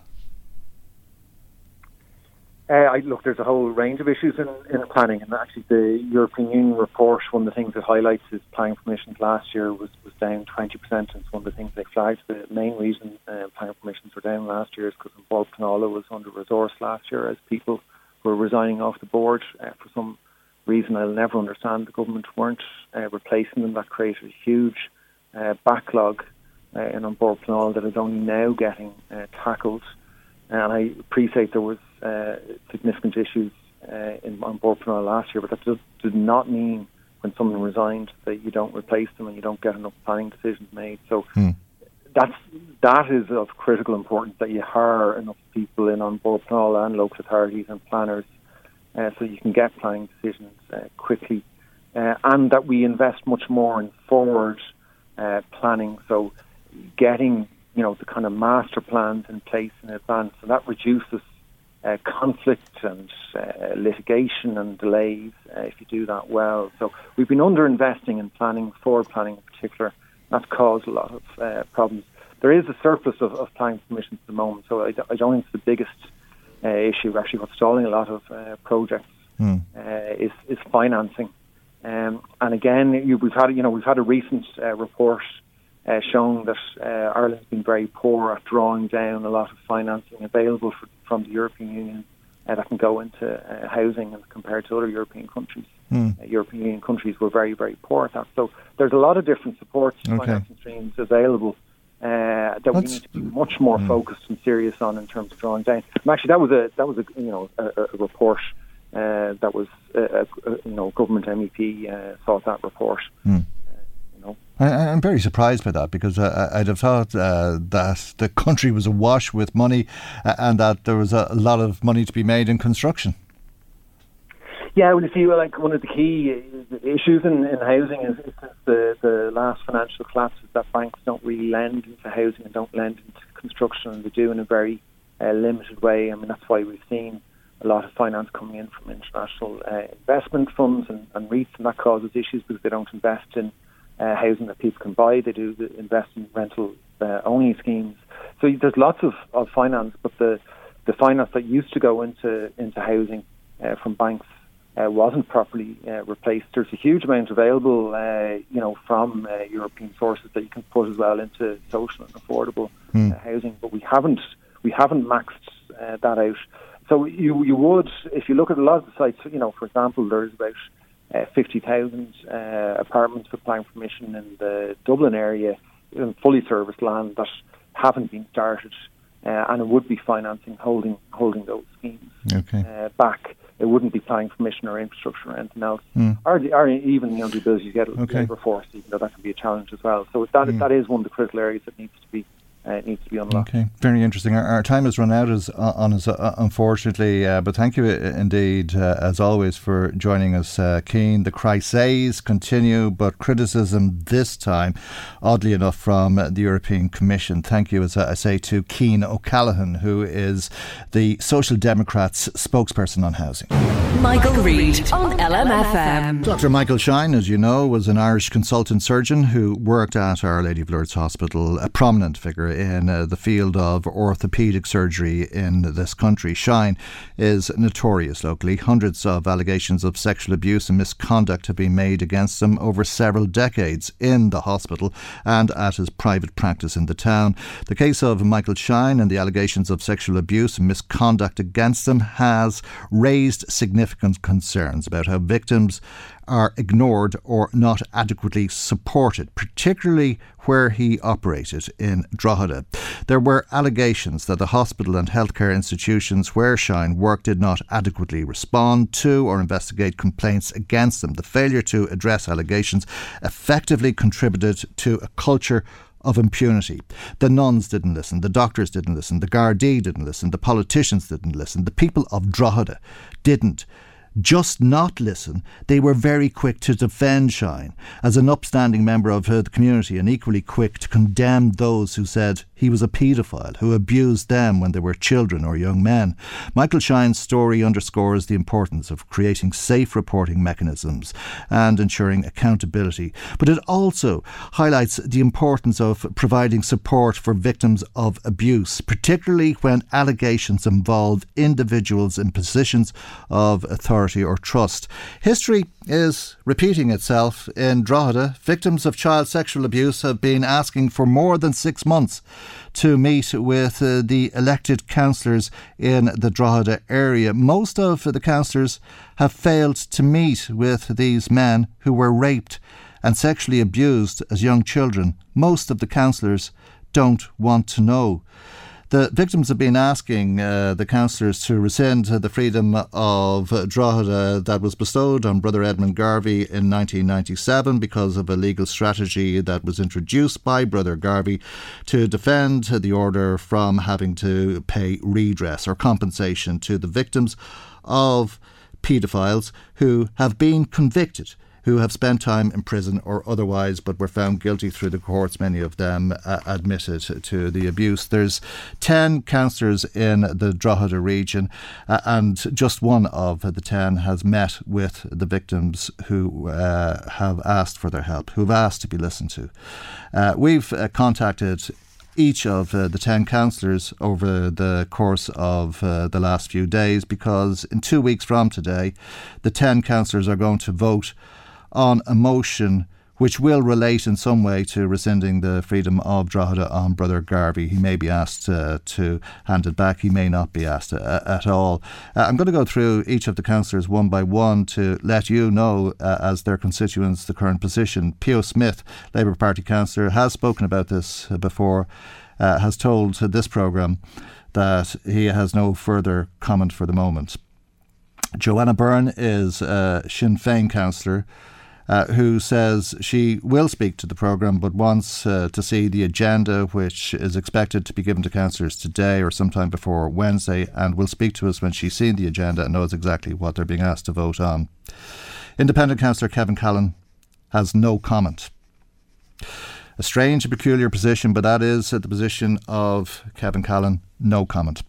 Uh, I, look, there's a whole range of issues in, in planning, and actually, the European Union report, one of the things it highlights is planning permissions last year was, was down 20%, and it's one of the things they flagged. The main reason uh, planning permissions were down last year is because Bord Pleanála was under resourced last year as people were resigning off the board uh, for some reason I'll never understand. The government weren't uh, replacing them. That created a huge uh, backlog uh, in Bord Pleanála that is only now getting tackled. And I appreciate there was uh, significant issues uh, in, on Bord Pleanála last year, but that does, did not mean when someone resigned that you don't replace them and you don't get enough planning decisions made. So Hmm. that's that is of critical importance that you hire enough people in on Bord Pleanála and local authorities and planners, uh, so you can get planning decisions uh, quickly, uh, and that we invest much more in forward uh, planning. So getting you know the kind of master plans in place in advance, and that reduces uh, conflict and uh, litigation and delays uh, if you do that well. So we've been under investing in planning, forward planning in particular. That's caused a lot of uh, problems. There is a surplus of, of planning permissions at the moment, so I don't think it's the biggest uh, issue. Actually, what's stalling a lot of uh, projects uh, is is financing. Um, and again, you, we've had you know we've had a recent uh, report uh, showing that uh, Ireland's been very poor at drawing down a lot of financing available for, from the European Union uh, that can go into uh, housing, and compared to other European countries, Hmm. uh, European Union countries were very very poor at that. So there's a lot of different support Okay. financing streams available. Uh, that we need to be much more focused and serious on in terms of drawing down. And actually, that was a that was a you know a, a report uh, that was uh, a, a, you know government MEP uh, thought that report. Hmm. Know, I, I'm very surprised by that because uh, I'd have thought uh, that the country was awash with money uh, and that there was a lot of money to be made in construction. Yeah, well, you see, well, like one of the key uh, issues in, in housing is, is since the the last financial collapse is that banks don't really lend into housing and don't lend into construction, and they do in a very uh, limited way. I mean, that's why we've seen a lot of finance coming in from international uh, investment funds and, and REITs, and that causes issues because they don't invest in uh, housing that people can buy. They do the invest in rental uh, only schemes. So there's lots of, of finance, but the the finance that used to go into into housing uh, from banks uh, wasn't properly uh, replaced. There's a huge amount available, uh, you know, from uh, European sources that you can put as well into social and affordable uh, housing, but we haven't we haven't maxed uh, that out. So you you would, if you look at a lot of the sites, you know, for example, there's about uh, 50,000 uh, apartments with planning permission in the Dublin area, in fully serviced land that haven't been started, uh, and it would be financing holding holding those schemes Okay. uh, back. It wouldn't be planning permission or infrastructure or anything else, Mm. or, or even you know the ability to get Okay. labour force, even though that can be a challenge as well. So that Mm. that is one of the critical areas that needs to be uh, needs to be unlocked. Okay, very interesting. Our, our time has run out as, uh, on us, uh, unfortunately, uh, but thank you uh, indeed, uh, as always, for joining us, uh, Cian. The crises continue, but criticism this time, oddly enough, from uh, the European Commission. Thank you, as I say, to Cian O'Callaghan, who is the Social Democrats spokesperson on housing. Michael Reade on LMFM. Dr. Michael Shine, as you know, was an Irish consultant surgeon who worked at Our Lady of Lourdes Hospital, a prominent figure in uh, the field of orthopaedic surgery in this country. Shine is notorious locally. Hundreds of allegations of sexual abuse and misconduct have been made against him over several decades in the hospital and at his private practice in the town. The case of Michael Shine and the allegations of sexual abuse and misconduct against him has raised significant concerns about how victims are ignored or not adequately supported, particularly where he operated in Drogheda. There were allegations that the hospital and healthcare institutions where Shine worked did not adequately respond to or investigate complaints against them. The failure to address allegations effectively contributed to a culture of impunity. The nuns didn't listen, the doctors didn't listen, the Gardaí didn't listen, the politicians didn't listen, the people of Drogheda didn't just not listen, they were very quick to defend Shine. As an upstanding member of the community and equally quick to condemn those who said he was a paedophile who abused them when they were children or young men. Michael Shine's story underscores the importance of creating safe reporting mechanisms and ensuring accountability, but it also highlights the importance of providing support for victims of abuse, particularly when allegations involve individuals in positions of authority or trust. History is repeating itself in Drogheda. Victims of child sexual abuse have been asking for more than six months to meet with uh, the elected councillors in the Drogheda area. Most of the councillors have failed to meet with these men who were raped and sexually abused as young children. Most of the councillors don't want to know. The victims have been asking uh, the councillors to rescind the freedom of Drogheda that was bestowed on Brother Edmund Garvey in 1997 because of a legal strategy that was introduced by Brother Garvey to defend the order from having to pay redress or compensation to the victims of paedophiles who have been convicted who have spent time in prison or otherwise but were found guilty through the courts, many of them uh, admitted to the abuse. There's 10 councillors in the Drogheda region, uh, and just one of the 10 has met with the victims who uh, have asked for their help, who've asked to be listened to. Uh, we've uh, contacted each of uh, the 10 councillors over the course of uh, the last few days because in two weeks from today, the 10 councillors are going to vote on a motion which will relate in some way to rescinding the freedom of Drogheda on Brother Garvey. He may be asked uh, to hand it back, he may not be asked uh, at all. Uh, I'm going to go through each of the councillors one by one to let you know, uh, as their constituents, the current position. Pio Smith, Labour Party councillor, has spoken about this uh, before, uh, has told this programme that he has no further comment for the moment. Joanna Byrne is a Sinn Féin councillor uh, who says she will speak to the programme but wants uh, to see the agenda, which is expected to be given to councillors today or sometime before Wednesday, and will speak to us when she's seen the agenda and knows exactly what they're being asked to vote on. Independent councillor Kevin Callan has no comment. A strange and peculiar position, but that is the position of Kevin Callan. No comment.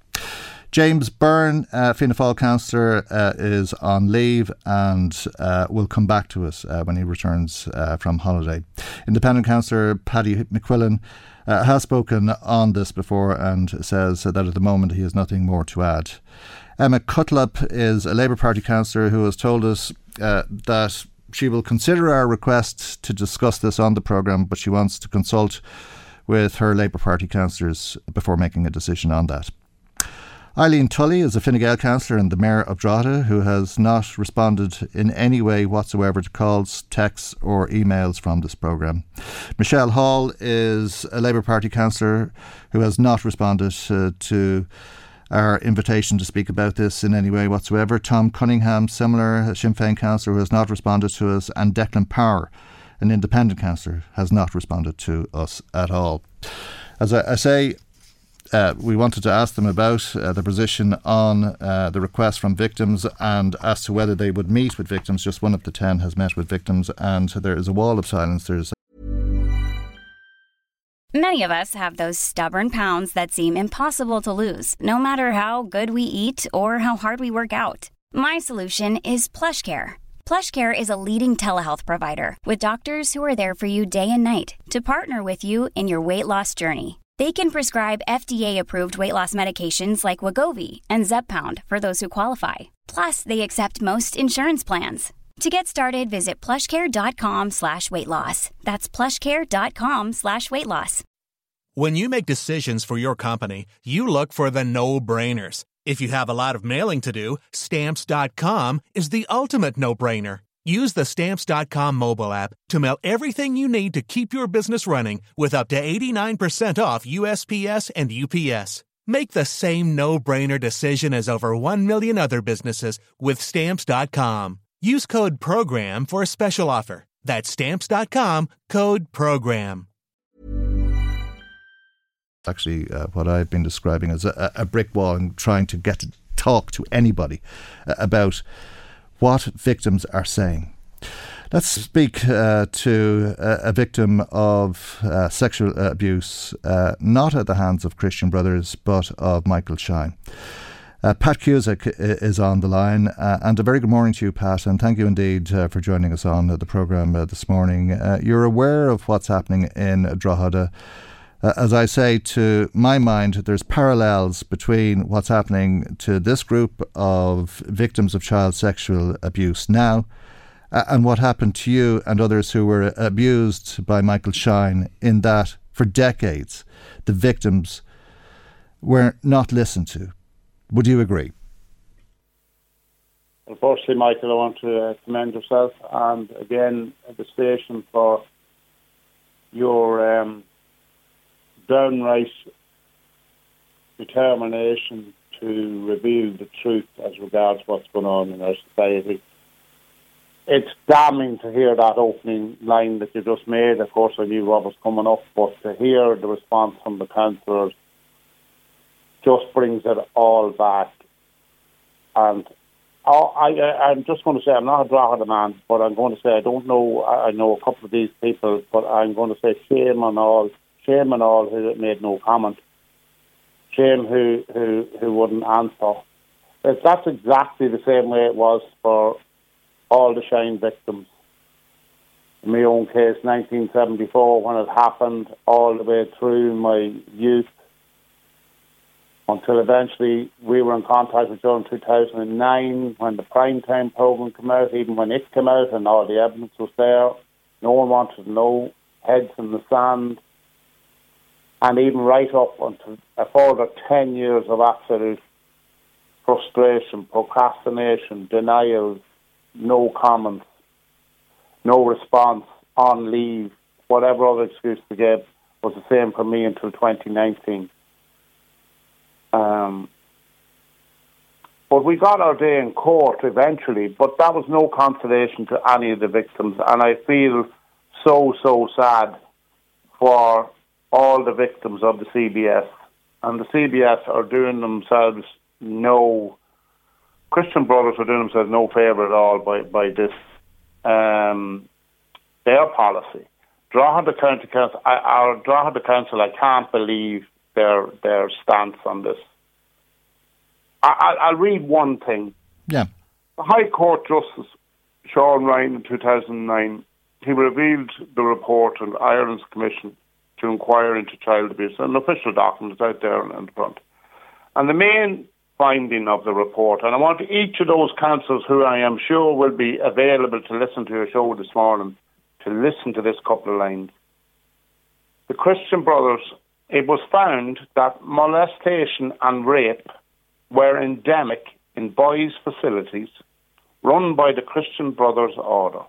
James Byrne, uh, Fianna Fáil councillor, uh, is on leave and uh, will come back to us uh, when he returns uh, from holiday. Independent councillor Paddy McQuillan uh, has spoken on this before and says that at the moment he has nothing more to add. Emma Cutlop is a Labour Party councillor who has told us uh, that she will consider our request to discuss this on the programme, but she wants to consult with her Labour Party councillors before making a decision on that. Eileen Tully is a Fine Gael councillor and the Mayor of Drogheda who has not responded in any way whatsoever to calls, texts, or emails from this programme. Michelle Hall is a Labour Party councillor who has not responded uh, to our invitation to speak about this in any way whatsoever. Tom Cunningham, similar Sinn Féin councillor who has not responded to us, and Declan Power, an independent councillor, has not responded to us at all. As I, I say, uh, we wanted to ask them about uh, the position on uh, the request from victims and as to whether they would meet with victims. Just one of the ten has met with victims, and there is a wall of silence. There's Many of us have those stubborn pounds that seem impossible to lose, no matter how good we eat or how hard we work out. My solution is PlushCare. PlushCare is a leading telehealth provider with doctors who are there for you day and night to partner with you in your weight loss journey. They can prescribe FDA-approved weight loss medications like Wegovy and Zepbound for those who qualify. Plus, they accept most insurance plans. To get started, visit plushcare.com slash weight loss. That's plushcare.com slash weight loss. When you make decisions for your company, you look for the no-brainers. If you have a lot of mailing to do, stamps.com is the ultimate no-brainer. Use the Stamps.com mobile app to mail everything you need to keep your business running with up to 89% off USPS and UPS. Make the same no brainer decision as over 1 million other businesses with Stamps.com. Use code PROGRAM for a special offer. That's Stamps.com code PROGRAM. Actually, uh, what I've been describing as a, a, brick wall and trying to get to talk to anybody uh, about what victims are saying. Let's speak uh, to a, a, victim of uh, sexual abuse, uh, not at the hands of Christian Brothers, but of Michael Shine. Uh, Pat Cusack is on the line, uh, and a very good morning to you, Pat, and thank you indeed uh, for joining us on the programme this morning. you're aware of what's happening in Drogheda uh, as I say, to my mind, there's parallels between what's happening to this group of victims of child sexual abuse now uh, and what happened to you and others who were abused by Michael Shine, in that for decades the victims were not listened to. Would you agree? Unfortunately, Michael, I want to uh, commend yourself and again the station for your um, downright determination to reveal the truth as regards what's going on in our society. It's damning to hear that opening line that you just made. Of course, I knew what was coming up, but to hear the response from the councillors just brings it all back. And oh, I, am just going to say I'm not a Drogheda man, but I'm going to say I don't know. I know a couple of these people, but I'm going to say shame on all, shame on all who made no comment, shame who who who wouldn't answer. That's exactly the same way it was for all the Shine victims. In my own case, 1974, when it happened, all the way through my youth, until eventually we were in contact with Joe in 2009 when the prime time program came out, even when it came out and all the evidence was there. No one wanted to know, heads in the sand. And even right up until a further 10 years of absolute frustration, procrastination, denials, no comments, no response, on leave, whatever other excuse to give, was the same for me until 2019. Um, but we got our day in court eventually, but that was no consolation to any of the victims, and I feel so, so sad for all the victims of the CBS. And the CBS are doing themselves no, Christian Brothers are doing themselves no favour at all by, by this, um, their policy. Drogheda County Council, I, our Drogheda Council, I can't believe their their stance on this. I, will read one thing. Yeah. The High Court Justice Sean Ryan in 2009, he revealed the report of Ireland's Commission to inquire into child abuse, an official document out there in the front. And the main finding of the report, and I want each of those councils who I am sure will be available to listen to your show this morning to listen to this couple of lines. The Christian Brothers it was found that molestation and rape were endemic in boys' facilities run by the Christian Brothers Order,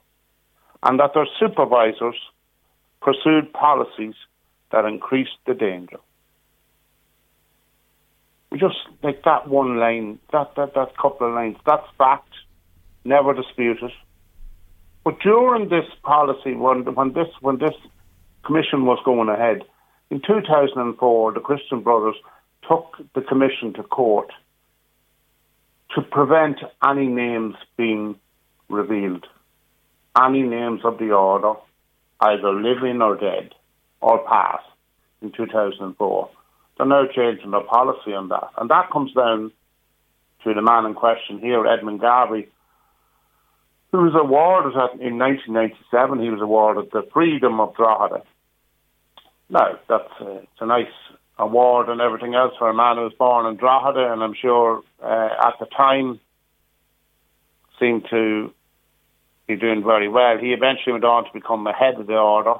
and that their supervisors pursued policies that increased the danger. Just like that one line, that, that, that couple of lines, that's fact, never disputed. But during this policy, when, when this when this commission was going ahead, in 2004, the Christian Brothers took the commission to court to prevent any names being revealed, any names of the order, either living or dead, or past, in 2004. There's no change in their policy on that. And that comes down to the man in question here, Edmund Garvey, who was awarded in 1997, he was awarded the Freedom of Drogheda no, that's uh, it's a nice award and everything else for a man who was born in Drogheda, and I'm sure uh, at the time seemed to be doing very well. He eventually went on to become the head of the order,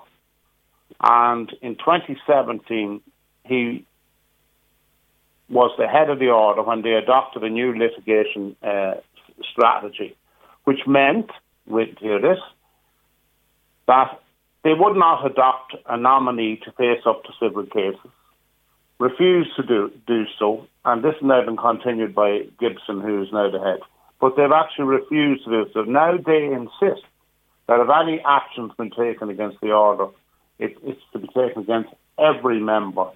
and in 2017 he was the head of the order when they adopted a new litigation uh, strategy, which meant, with hear this, that they would not adopt a nominee to face up to civil cases, refused to do, do so, and this has now been continued by Gibson, who is now the head. But they've actually refused to do so. Now they insist that if any action's been taken against the order, it, it's to be taken against every member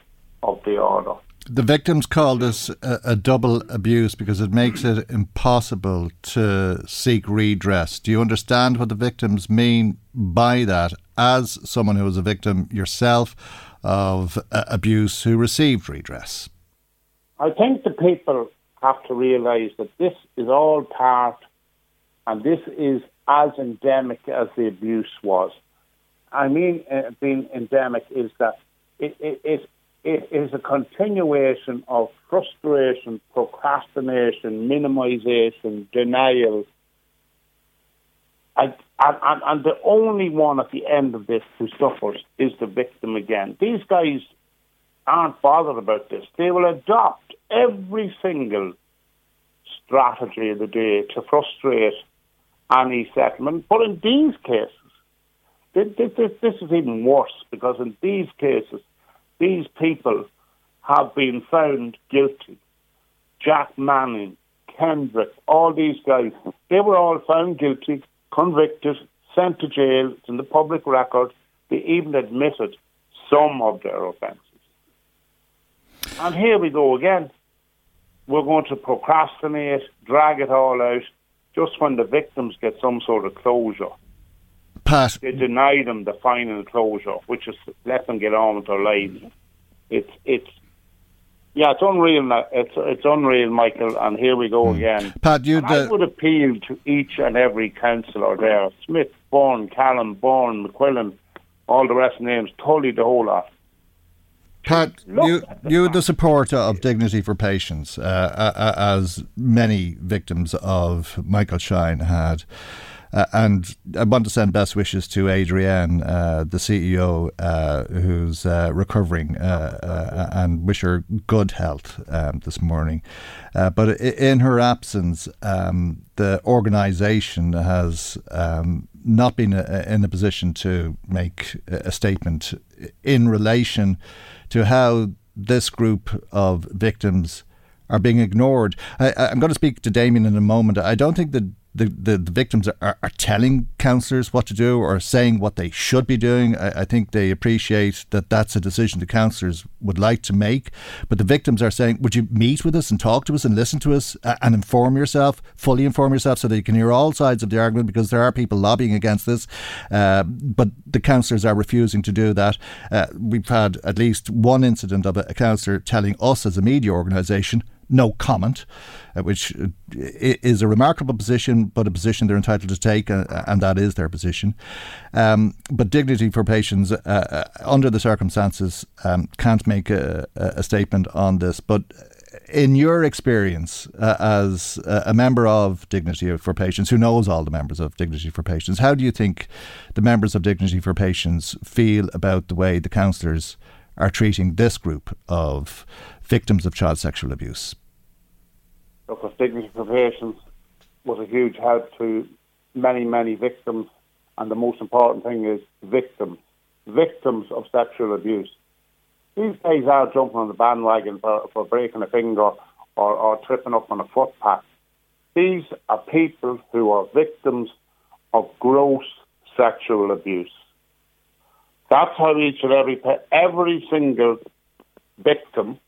of the order. The victims call this a, a, double abuse because it makes it impossible to seek redress. Do you understand what the victims mean by that as someone who was a victim yourself of uh, abuse who received redress? I think the people have to realise that this is all part and this is as endemic as the abuse was. I mean, uh, being endemic is that it, it, it it is a continuation of frustration, procrastination, minimization, denial. And, the only one at the end of this who suffers is the victim again. These guys aren't bothered about this. They will adopt every single strategy of the day to frustrate any settlement. But in these cases, this, this, this is even worse because in these cases, these people have been found guilty. Jack Manning, Kendrick, all these guys, they were all found guilty, convicted, sent to jail. It's in the public record. They even admitted some of their offences. And here we go again. We're going to procrastinate, drag it all out, just when the victims get some sort of closure. Pat. They deny them the final closure, which is let them get on with their lives. It's it's yeah, it's unreal. It's it's unreal, Michael. And here we go mm. again. Pat, you. I would appeal to each and every councillor there: Smith, Bourne, Callan, Bourne, McQuillan, all the rest of names, Tully, the whole lot. Pat, you you the supporter of dignity for patients, uh, as many victims of Michael Shine had. Uh, and I want to send best wishes to Adrienne, uh, the CEO, uh, who's uh, recovering, uh, uh, and wish her good health um, this morning. but in her absence, um, the organisation has um, not been in a position to make a statement in relation to how this group of victims are being ignored. I, am going to speak to Damien in a moment. I don't think that the, the, the victims are, are telling councillors what to do or saying what they should be doing. I, I, think they appreciate that that's a decision the councillors would like to make. But the victims are saying, would you meet with us and talk to us and listen to us and inform yourself, fully inform yourself so that you can hear all sides of the argument because there are people lobbying against this. Uh, but the councillors are refusing to do that. Uh, we've had at least one incident of a, a councillor telling us as a media organisation, no comment, uh, which uh, is a remarkable position, but a position they're entitled to take, uh, and that is their position. Um, but dignity for patients, uh, under the circumstances, um, can't make a, a, statement on this. But in your experience uh, as a member of Dignity for Patients, who knows all the members of Dignity for Patients, how do you think the members of Dignity for Patients feel about the way the councillors are treating this group of victims of child sexual abuse? Because Dignity for Patients was a huge help to many, many victims. And the most important thing is victims, victims of sexual abuse. These guys are jumping on the bandwagon for, for breaking a finger or, or tripping up on a footpath. These are people who are victims of gross sexual abuse. That's how each and every every single victim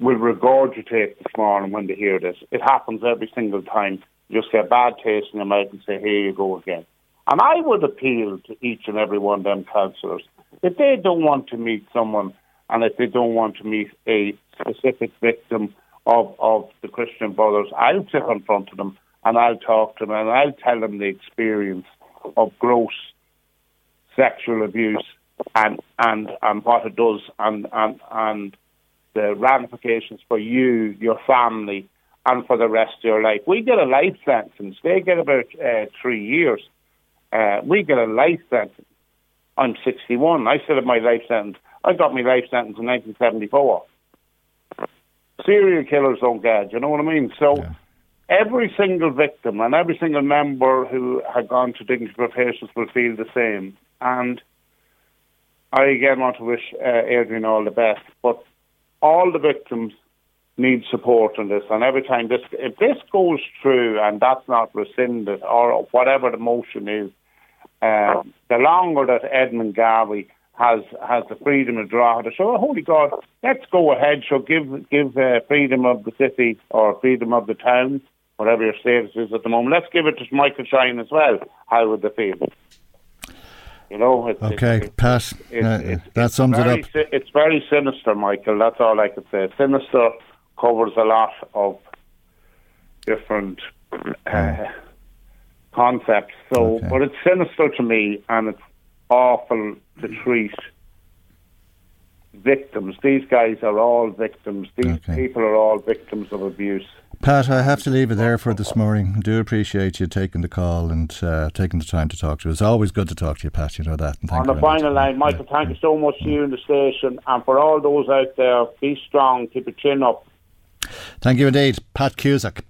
will regurgitate this morning when they hear this. It happens every single time. You just get bad taste in your mouth and say, here you go again. And I would appeal to each and every one of them councillors. If they don't want to meet someone and if they don't want to meet a specific victim of, of the Christian Brothers, I'll sit in front of them and I'll talk to them and I'll tell them the experience of gross sexual abuse and, and, and what it does and, and, and ramifications for you, your family, and for the rest of your life. We get a life sentence. They get about uh, three years. Uh, we get a life sentence. I'm 61. I still have my life sentence. I got my life sentence in 1974. Serial killers don't get, you know what I mean? So yeah. every single victim and every single member who had gone to Dignity for Patients will feel the same. And I again want to wish uh, Adrian all the best. But all the victims need support in this. And every time this, if this goes through and that's not rescinded or whatever the motion is, uh, the longer that Edmund Garvey has has the freedom to draw to show, holy God, let's go ahead. So give give uh, freedom of the city or freedom of the town, whatever your status is at the moment. Let's give it to Michael Shine as well. How would they feel? You know. It's, okay, it's, Pat. It's, uh, that sums very, it up. It's very sinister, Michael. That's all I could say. Sinister covers a lot of different uh, concepts. So, okay. but it's sinister to me, and it's awful to treat victims. These guys are all victims. These okay. people are all victims of abuse. Pat, I have to leave it there for this morning. I do appreciate you taking the call and uh, taking the time to talk to us. It's always good to talk to you, Pat. You know that. On the final line, Michael, yeah. thank you so much to you in the station. And for all those out there, be strong, keep your chin up. Thank you indeed. Pat Cusack.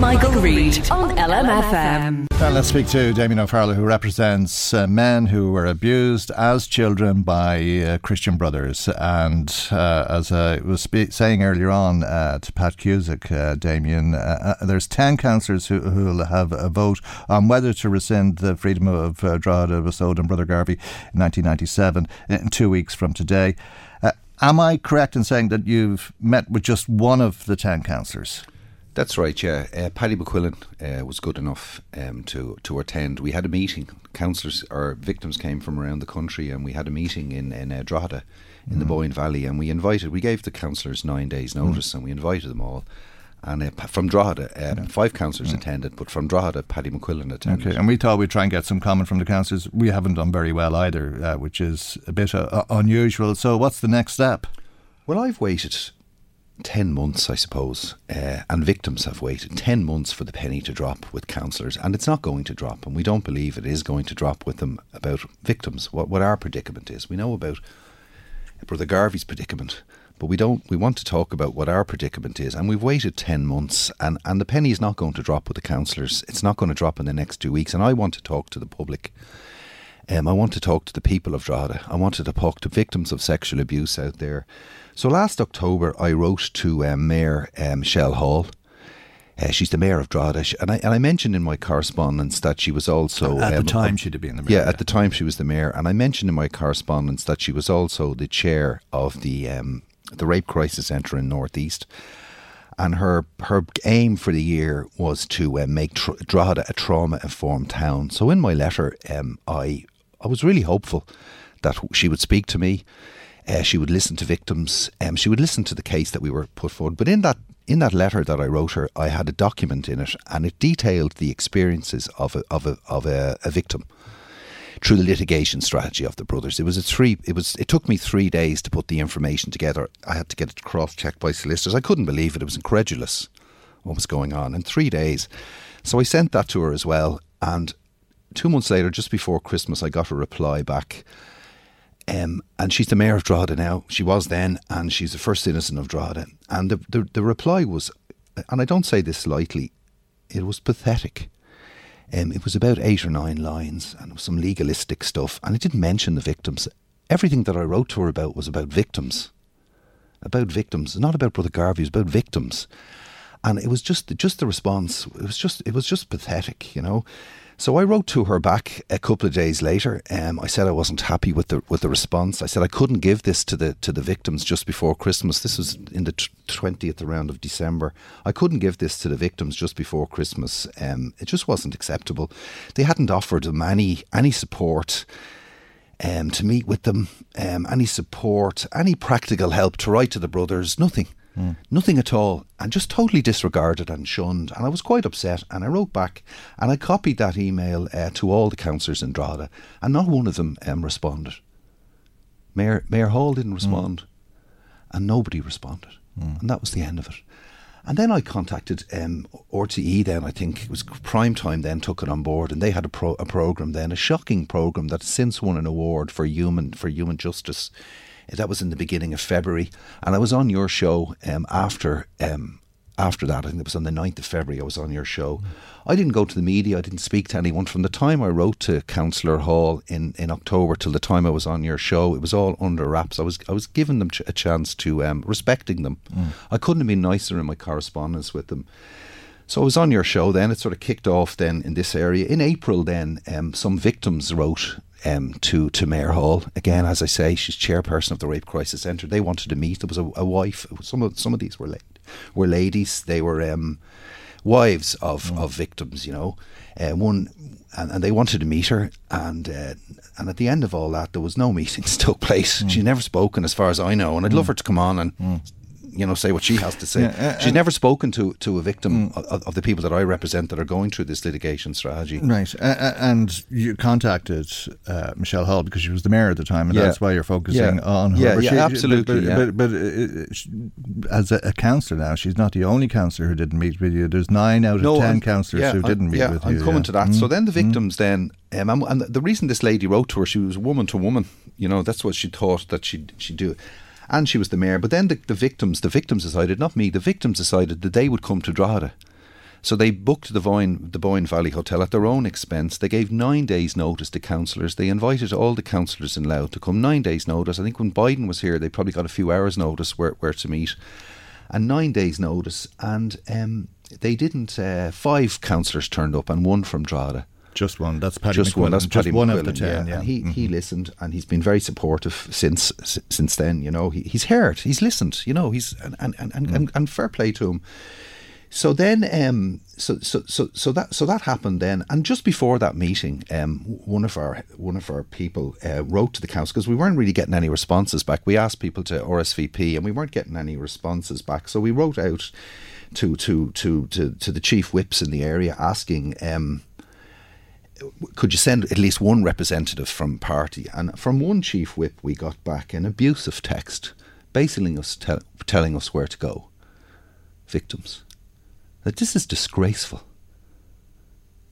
Michael Reade on LMFM. Let's speak to Damien O'Farrell, who represents uh, men who were abused as children by uh, Christian brothers. And uh, as I was spe- saying earlier on uh, to Pat Cusack, uh, Damien, uh, there's 10 councillors who will have a vote on whether to rescind the freedom of uh, Drogheda bestowed on Brother Garvey in 1997 in two weeks from today. am I correct in saying that you've met with just one of the 10 councillors? That's right, yeah. Uh, Paddy McQuillan uh, was good enough um, to to attend. We had a meeting. Councillors or victims came from around the country, and we had a meeting in in uh, Drogheda, in mm. the Boyne Valley, and we invited. We gave the councillors nine days' mm. notice, mm. and we invited them all. And uh, from Drogheda, um, yeah. five councillors mm. attended, but from Drogheda, Paddy McQuillan attended. Okay, and we thought we'd try and get some comment from the councillors. We haven't done very well either, uh, which is a bit uh, unusual. So, what's the next step? Well, I've waited 10 months, I suppose, uh, and victims have waited 10 months for the penny to drop with councillors, and it's not going to drop, and we don't believe it is going to drop with them about victims, what, what our predicament is. We know about Brother Garvey's predicament, but we don't. We want to talk about what our predicament is, and we've waited 10 months, and, and the penny is not going to drop with the councillors. It's not going to drop in the next two weeks, and I want to talk to the public. Um, I want to talk to the people of Drogheda. I wanted to talk to victims of sexual abuse out there. So last October, I wrote to um, Mayor um, Michelle Hall. Uh, she's the mayor of Drogheda, and I and I mentioned in my correspondence that she was also at um, the time she'd have been the mayor. Yeah, at the time she was the mayor, and I mentioned in my correspondence that she was also the chair of the um, the rape crisis centre in Northeast, and her her aim for the year was to uh, make tr- Drogheda a trauma informed town. So in my letter, um, I I was really hopeful that she would speak to me. Uh, she would listen to victims. Um, she would listen to the case that we were put forward. But in that in that letter that I wrote her, I had a document in it, and it detailed the experiences of a, of a, of a, a victim through the litigation strategy of the brothers. It was a three. It was. It took me three days to put the information together. I had to get it cross checked by solicitors. I couldn't believe it. It was incredulous what was going on in three days. So I sent that to her as well. And two months later, just before Christmas, I got a reply back um, and she's the mayor of Drogheda now. She was then, and she's the first citizen of Drogheda. And the, the, the reply was, and I don't say this lightly, it was pathetic. Um, it was about eight or nine lines and some legalistic stuff, and it didn't mention the victims. Everything that I wrote to her about was about victims, about victims, not about Brother Garvey. It was about victims, and it was just just the response. It was just it was just pathetic, you know. So I wrote to her back a couple of days later. Um, I said I wasn't happy with the with the response. I said I couldn't give this to the to the victims just before Christmas. This was in the twentieth round of December. I couldn't give this to the victims just before Christmas. Um, it just wasn't acceptable. They hadn't offered them any any support. Um, to meet with them, um, any support, any practical help to write to the brothers, nothing. Mm. Nothing at all, and just totally disregarded and shunned. And I was quite upset. And I wrote back and I copied that email uh, to all the councillors in Drogheda, and not one of them um, responded. Mayor, Mayor Hall didn't hmm. respond, mm. and nobody responded. Mm. And that was the end of it. And then I contacted um, RTE. Then I think it was prime time. Then took it on board, and they had a, pro- a program then, a shocking program that since won an award for human for human justice that was in the beginning of February, and I was on your show um, after um, after that. I think it was on the 9th of February. I was on your show. I didn't go to the media. I didn't speak to anyone from the time I wrote to Councillor Hall in, in October till the time I was on your show. It was all under wraps. I was I was giving them a chance to um, respecting them. Mm. I couldn't have been nicer in my correspondence with them. So I was on your show then. It sort of kicked off then in this area. In April, then um, some victims wrote um, to to Mayor Hall. Again, as I say, she's chairperson of the Rape Crisis Centre. They wanted to meet. There was a, a wife. Some of some of these were la- were ladies. They were um, wives of, mm. of victims. You know, uh, one and, and they wanted to meet her. And uh, and at the end of all that, there was no meetings [LAUGHS] took place. Mm. She's never spoken, as far as I know. And I'd mm. love her to come on and mm you know, say what she has to say. Yeah, uh, She's uh, never spoken to, to a victim mm. of, of, the people that I represent that are going through this litigation strategy. Right. Uh, and you contacted uh, Michelle Hall because she was the mayor at the time, and yeah. that's why you're focusing yeah. on her. Yeah, but yeah she, absolutely. But, but, but uh, as a, a, councillor now, she's not the only councillor who didn't meet with you. There's nine out of no, ten councillors who didn't meet with I'm you. I'm coming to that. Mm. So then the victims mm. then um, and the reason this lady wrote to her, she was woman to woman. You know, that's what she thought that she'd, she'd do and she was the mayor. But then the, the victims, the victims decided, not me, the victims decided that they would come to Drogheda. So they booked the Boyne, the Boyne Valley Hotel at their own expense. They gave nine days' notice to councillors. They invited all the councillors in Louth to come. Nine days' notice. I think when Biden was here, they probably got a few hours' notice where, where to meet, and nine days' notice. And um, they didn't. Uh, five councillors turned up, and one from Drogheda. Just one. That's Paddy just one. That's just Paddy one McQuillan, of the ten. Yeah. Yeah, And he, Mhm. he listened, and he's been very supportive since since then. You know, he, he's heard, he's listened. You know, he's and and, and, and, and, and fair play to him. So then, um, so so so so that so that happened then, and just before that meeting, um, one of our one of our people uh, wrote to the council because we weren't really getting any responses back. We asked people to RSVP, and we weren't getting any responses back. So we wrote out to to to to, to the chief whips in the area asking. Um, could you send at least one representative from party? And from one chief whip, we got back an abusive text, basically us tell telling us where to go. Victims, that this is disgraceful.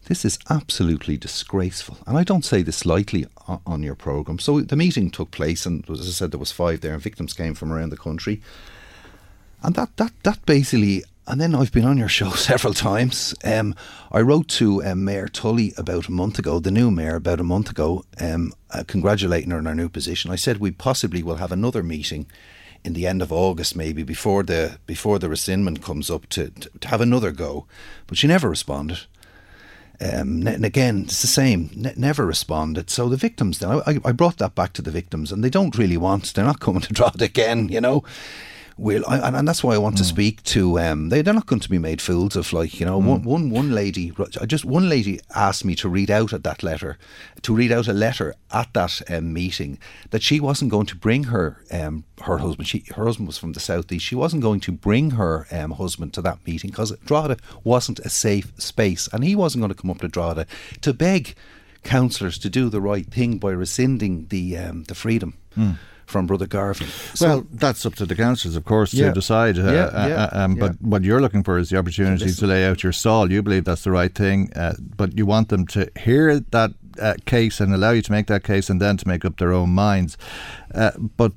This is absolutely disgraceful, and I don't say this lightly on your program. So the meeting took place, and as I said, there was five there, and victims came from around the country. And that, that, that basically, and then I've been on your show [LAUGHS] several times. Um, I wrote to um, Mayor Tully about a month ago, the new mayor, about a month ago, um, uh, congratulating her on her new position. I said we possibly will have another meeting in the end of August, maybe before the before the rescindment comes up, to, to, to have another go. But she never responded. Um, and again, it's the same. Ne- never responded. So the victims, then I, I brought that back to the victims, and they don't really want. They're not coming to draw it again. You know. Will I, and, and that's why I want to speak to. Um, they they're not going to be made fools of. Like you know, one, one one lady. I just one lady asked me to read out at that letter, to read out a letter at that um, meeting that she wasn't going to bring her um, her husband. She her husband was from the southeast. She wasn't going to bring her um, husband to that meeting because Drogheda wasn't a safe space, and he wasn't going to come up to Drogheda to beg councillors to do the right thing by rescinding the um, the freedom. From Brother Garvey. So- well, that's up to the councillors, of course, Yeah. to decide. Uh, Yeah, uh, yeah, uh, um. But what you're looking for is the opportunity to lay out your stall. You believe that's the right thing, uh, but you want them to hear that uh, case and allow you to make that case, and then to make up their own minds. Uh, but.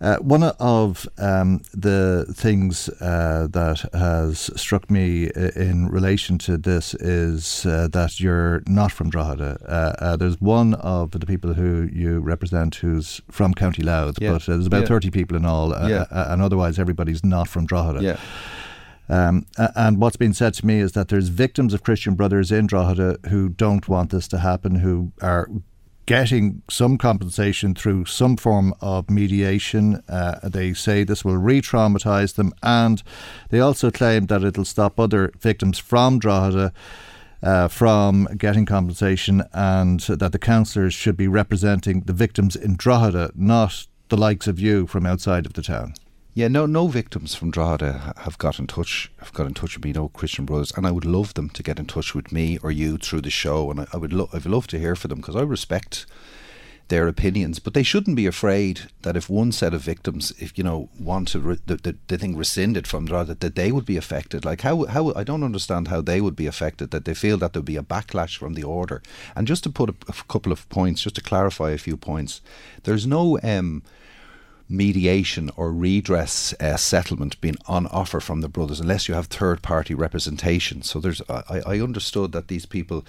Uh, one of um, the things uh, that has struck me in relation to this is uh, that you're not from Drogheda. Uh, uh, there's one of the people who you represent who's from County Louth, Yeah. but uh, there's about Yeah. 30 people in all, uh, Yeah. and otherwise everybody's not from Drogheda. Um, and what's been said to me is that there's victims of Christian Brothers in Drogheda who don't want this to happen, who are getting some compensation through some form of mediation. Uh, they say this will re traumatise them, and they also claim that it'll stop other victims from Drogheda. Uh, from getting compensation, and that the councillors should be representing the victims in Drogheda, not the likes of you from outside of the town. Yeah, no, no victims from Drogheda have got in touch. Have got in touch with me, no Christian brothers, and I would love them to get in touch with me or you through the show, and I, I would, lo- I'd love to hear from them because I respect their opinions, but they shouldn't be afraid that if one set of victims, if you know, want to re- the, the, the thing rescinded from Drogheda, that they would be affected. Like how how I don't understand how they would be affected. That they feel that there'd be a backlash from the order. And just to put a, a couple of points, just to clarify a few points, there's no. Um, mediation or redress uh, settlement being on offer from the brothers unless you have third party representation. So there's I, I understood that these people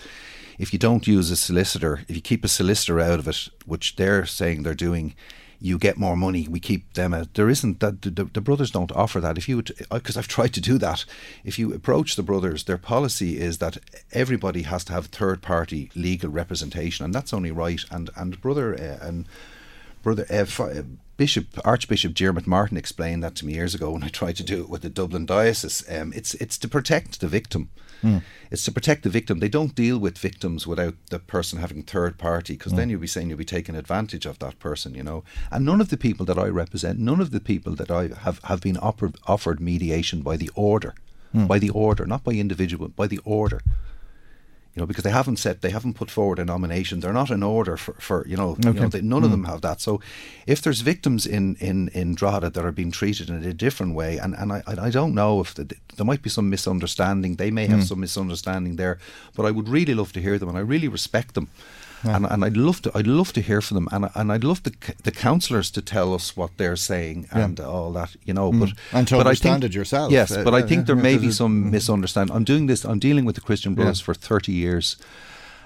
if you don't use a solicitor, if you keep a solicitor out of it, which they're saying they're doing, you get more money. We keep them out. There isn't that the, the brothers don't offer that. If you because I've tried to do that. If you approach the brothers, their policy is that everybody has to have third party legal representation, and that's only right. And and brother uh, and brother uh, F- uh, Bishop Archbishop Dermot Martin explained that to me years ago when I tried to do it with the Dublin diocese. Um, it's it's to protect the victim. Mm. It's to protect the victim. They don't deal with victims without the person having third party, because then you'll be saying you'll be taking advantage of that person, you know. And none of the people that I represent, none of the people that I have have been offered offered mediation by the order, Mm. by the order, not by individual, by the order. You know, because they haven't set, they haven't put forward a nomination. They're not in order for, for you know, you know they, none of Mm. them have that. So, if there's victims in in in Drogheda that are being treated in a different way, and and I I I don't know if the, there might be some misunderstanding. They may have Mm. some misunderstanding there, but I would really love to hear them, and I really respect them. Yeah. and, and I'd love to I'd love to hear from them, and and I'd love the the councillors to tell us what they're saying and all that, you know. Mm. But and to but understand I think, it yourself. Yes, uh, but I think uh, there may be mm. some misunderstanding. I'm doing this. I'm dealing with the Christian Brothers for 30 years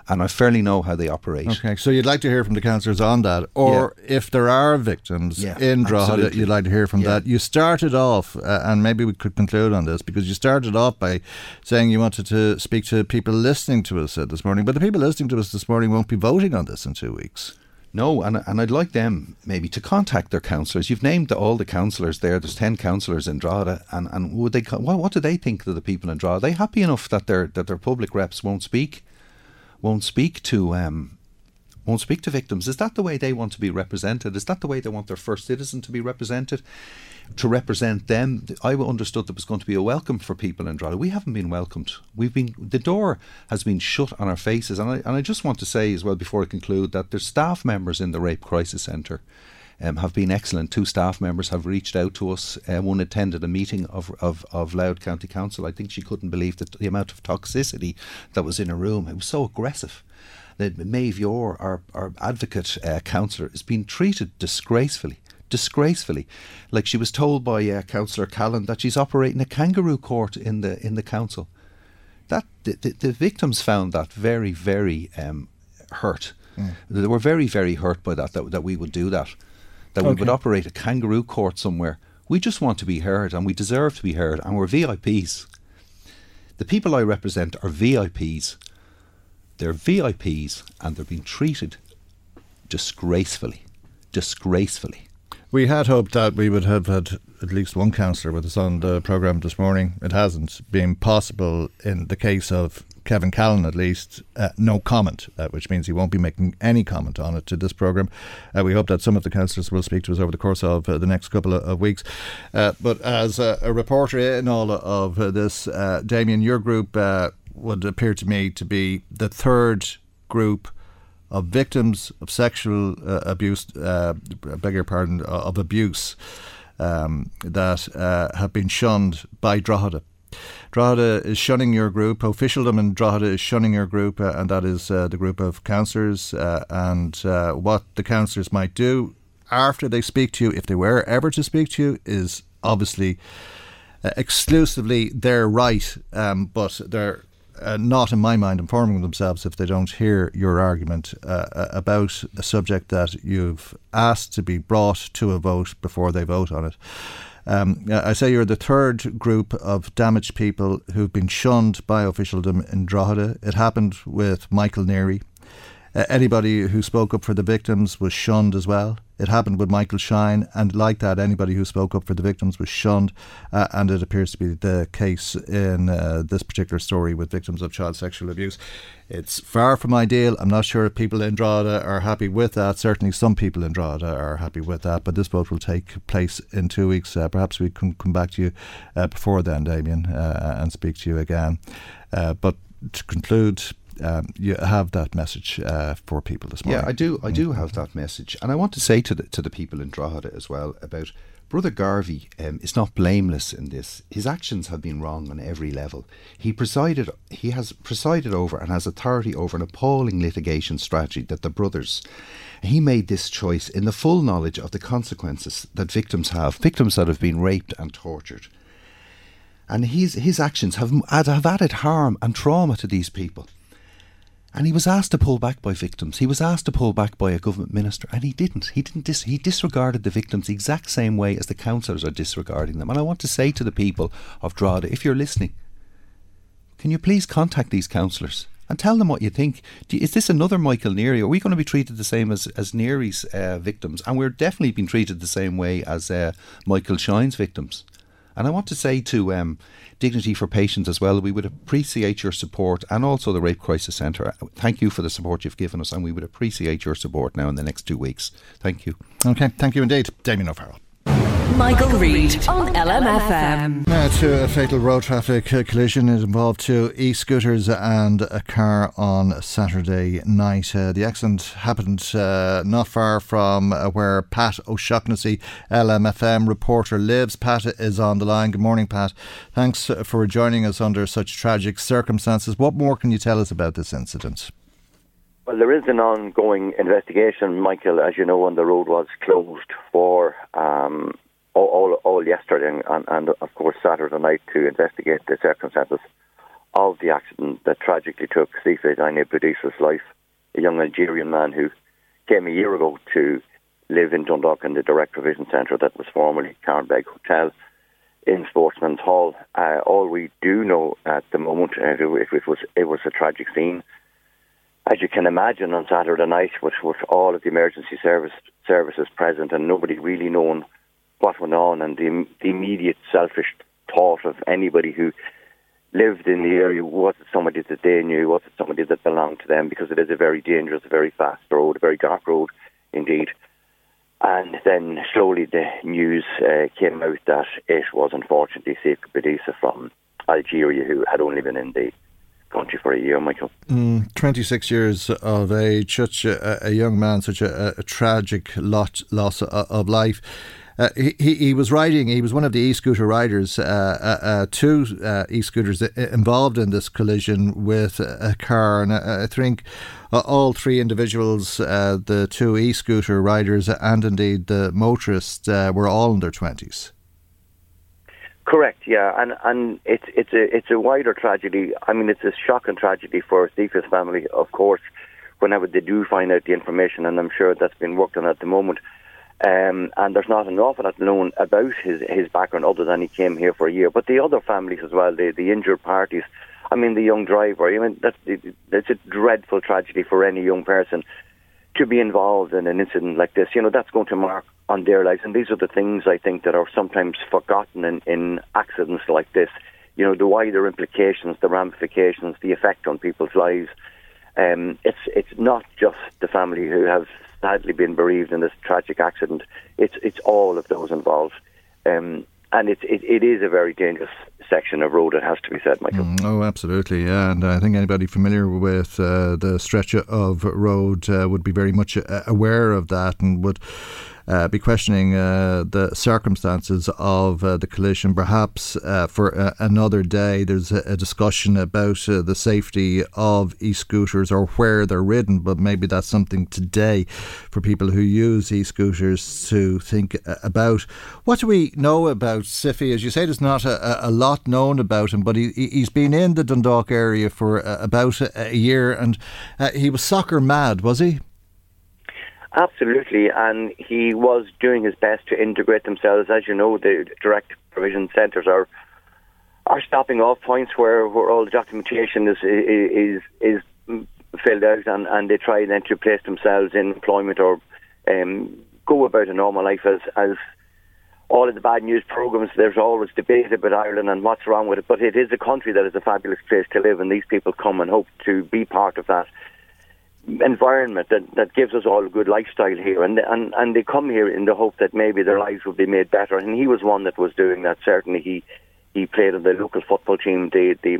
and I fairly know how they operate. Okay, so you'd like to hear from the councillors on that, or yeah. if there are victims yeah, in Drogheda, you'd like to hear from yeah. that. You started off, uh, and maybe we could conclude on this because you started off by saying you wanted to speak to people listening to us uh, this morning, but the people listening to us this morning won't be voting on this in two weeks. No, and and I'd like them maybe to contact their councillors. You've named all the councillors there. There's ten councillors in Drogheda, and, and would they? What, what do they think of the people in Drogheda? Are they happy enough that their that their public reps won't speak? Won't speak to um, won't speak to victims. Is that the way they want to be represented? Is that the way they want their first citizen to be represented? To represent them, I understood there was going to be a welcome for people in Drogheda. We haven't been welcomed. We've been the door has been shut on our faces, and I and I just want to say as well before I conclude that there's staff members in the rape crisis centre. Um, have been excellent. Two staff members have reached out to us. Uh, one attended a meeting of, of, of Louth County Council. I think she couldn't believe that the amount of toxicity that was in a room. It was so aggressive. That Maeve Yore, our, our advocate uh, councillor, is being treated disgracefully. Disgracefully, like she was told by uh, Councillor Callan that she's operating a kangaroo court in the in the council. That the, the, the victims found that very very um, hurt. Mm. They were very very hurt by that, that that we would do that that okay. we would operate a kangaroo court somewhere. We just want to be heard and we deserve to be heard and we're VIPs. The people I represent are VIPs. They're VIPs and they're being treated disgracefully. Disgracefully. We had hoped that we would have had at least one councillor with us on the programme this morning. It hasn't been possible in the case of Kevin Callan, at least, uh, no comment, uh, which means he won't be making any comment on it to this programme. Uh, we hope that some of the councillors will speak to us over the course of uh, the next couple of, of weeks. Uh, but as a, a, reporter in all of this, uh, Damien, your group would appear to me to be the third group of victims of sexual abuse, beg your pardon, of abuse um, that have been shunned by Drogheda Drogheda is shunning your group. Officialdom in Drogheda is shunning your group, uh, and that is uh, the group of councillors. Uh, and uh, what the councillors might do after they speak to you, if they were ever to speak to you, is obviously uh, exclusively their right, um, but they're uh, not, in my mind, informing themselves if they don't hear your argument uh, about a subject that you've asked to be brought to a vote before they vote on it. Um, I say you're the third group of damaged people who've been shunned by officialdom in Drogheda. It happened with Michael Neary. Uh, anybody who spoke up for the victims was shunned as well. It happened with Michael Shine, and like that, anybody who spoke up for the victims was shunned, uh, and it appears to be the case in uh, this particular story with victims of child sexual abuse. It's far from ideal. I'm not sure if people in Drogheda are happy with that. Certainly, some people in Drogheda are happy with that, but this vote will take place in two weeks. Uh, perhaps we can come back to you uh, before then, Damien, uh, and speak to you again. Uh, but to conclude, um, you have that message uh, for people this morning. Yeah, I do. I do have that message, and I want to say to the to the people in Drogheda as well about Brother Garvey um, is not blameless in this. His actions have been wrong on every level. He presided, he has presided over and has authority over an appalling litigation strategy that the brothers. He made this choice in the full knowledge of the consequences that victims have, victims that have been raped and tortured. And his his actions have have added harm and trauma to these people. And he was asked to pull back by victims. He was asked to pull back by a government minister, and he didn't. He didn't. Dis- he disregarded the victims the exact same way as the councillors are disregarding them. And I want to say to the people of Drogheda, if you're listening, can you please contact these councillors and tell them what you think? You, is this another Michael Neary? Are we going to be treated the same as as Neary's uh, victims? And we're definitely being treated the same way as uh, Michael Shine's victims. And I want to say to um, Dignity for Patients as well, we would appreciate your support and also the Rape Crisis Centre. Thank you for the support you've given us, and we would appreciate your support now in the next two weeks. Thank you. Okay, thank you indeed, Damien O'Farrell. Michael, Reade on LMFM. Now to a fatal road traffic collision. It involved two e-scooters and a car on Saturday night. Uh, the accident happened uh, not far from uh, where Pat O'Shaughnessy, LMFM reporter, lives. Pat is on the line. Good morning, Pat. Thanks for joining us under such tragic circumstances. What more can you tell us about this incident? Well, there is an ongoing investigation, Michael. As you know, and the road was closed for um, all, all, all, yesterday and, and, of course, Saturday night to investigate the circumstances of the accident that tragically took Sifa Dine Boudisa's life, a young Algerian man who came a year ago to live in Dundalk in the direct provision centre that was formerly Carnbeg Hotel in Sportsman's Hall. Uh, all we do know at the moment, uh, it, it, was it was a tragic scene. As you can imagine, on Saturday night, with, with all of the emergency service services present and nobody really knowing what went on, and the, the immediate selfish thought of anybody who lived in the area was it somebody that they knew, was it somebody that belonged to them, because it is a very dangerous, very fast road, a very dark road indeed. And then slowly the news uh, came out that it was unfortunately Sifa Boudissa from Algeria who had only been in the country for a year, Michael. Mm, 26 years of age, such a, a young man, such a, a tragic lot, loss of life. Uh, he, he was riding, he was one of the e scooter riders, uh, uh, uh two uh, e scooters involved in this collision with a car. And I, I think all three individuals, the two e scooter riders and indeed the motorist, were all in their 20s. Correct, yeah, and and it's it's a it's a wider tragedy. I mean, it's a shocking tragedy for Sifa's family, of course. Whenever they do find out the information, and I'm sure that's been worked on at the moment. Um, and there's not an awful lot known about his his background other than he came here for a year. But the other families as well, the the injured parties. I mean, the young driver. I mean, that's it's a dreadful tragedy for any young person to be involved in an incident like this. You know, that's going to mark on their lives, and these are the things I think that are sometimes forgotten in, in accidents like this. You know, the wider implications, the ramifications, the effect on people's lives. Um, it's it's not just the family who have sadly been bereaved in this tragic accident. It's it's all of those involved, um, and it, it it is a very dangerous section of road. It has to be said, Michael. Mm, oh, absolutely, yeah. And I think anybody familiar with uh, the stretch of road uh, would be very much uh, aware of that and would uh, be questioning uh, the circumstances of uh, the collision. Perhaps uh, for uh, another day, there's a, a discussion about the safety of e scooters or where they're ridden, but maybe that's something today for people who use e scooters to think about. What do we know about Sifi? As you say, there's not a, a lot known about him, but he, he's been in the Dundalk area for about a year and he was soccer mad, was he? Absolutely, and he was doing his best to integrate themselves. As you know, the direct provision centres are are stopping off points where, where all the documentation is is is filled out, and, and they try then to place themselves in employment or um, go about a normal life as as all of the bad news programs. There's always debate about Ireland and what's wrong with it, but it is a country that is a fabulous place to live, and these people come and hope to be part of that environment that, that gives us all a good lifestyle here and, and and they come here in the hope that maybe their lives will be made better and he was one that was doing that certainly he he played in the local football team the the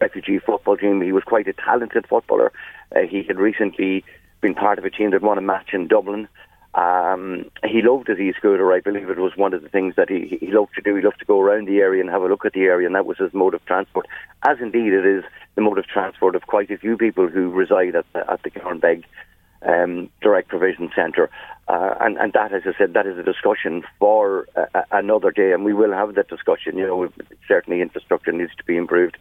refugee football team he was quite a talented footballer uh, he had recently been part of a team that won a match in Dublin um, he loved his e-scooter. I believe it was one of the things that he, he loved to do. He loved to go around the area and have a look at the area, and that was his mode of transport. As indeed it is the mode of transport of quite a few people who reside at the, at the Carnbeg um, Direct Provision Centre. Uh, and, and that, as I said, that is a discussion for another day, and we will have that discussion. You know, certainly infrastructure needs to be improved.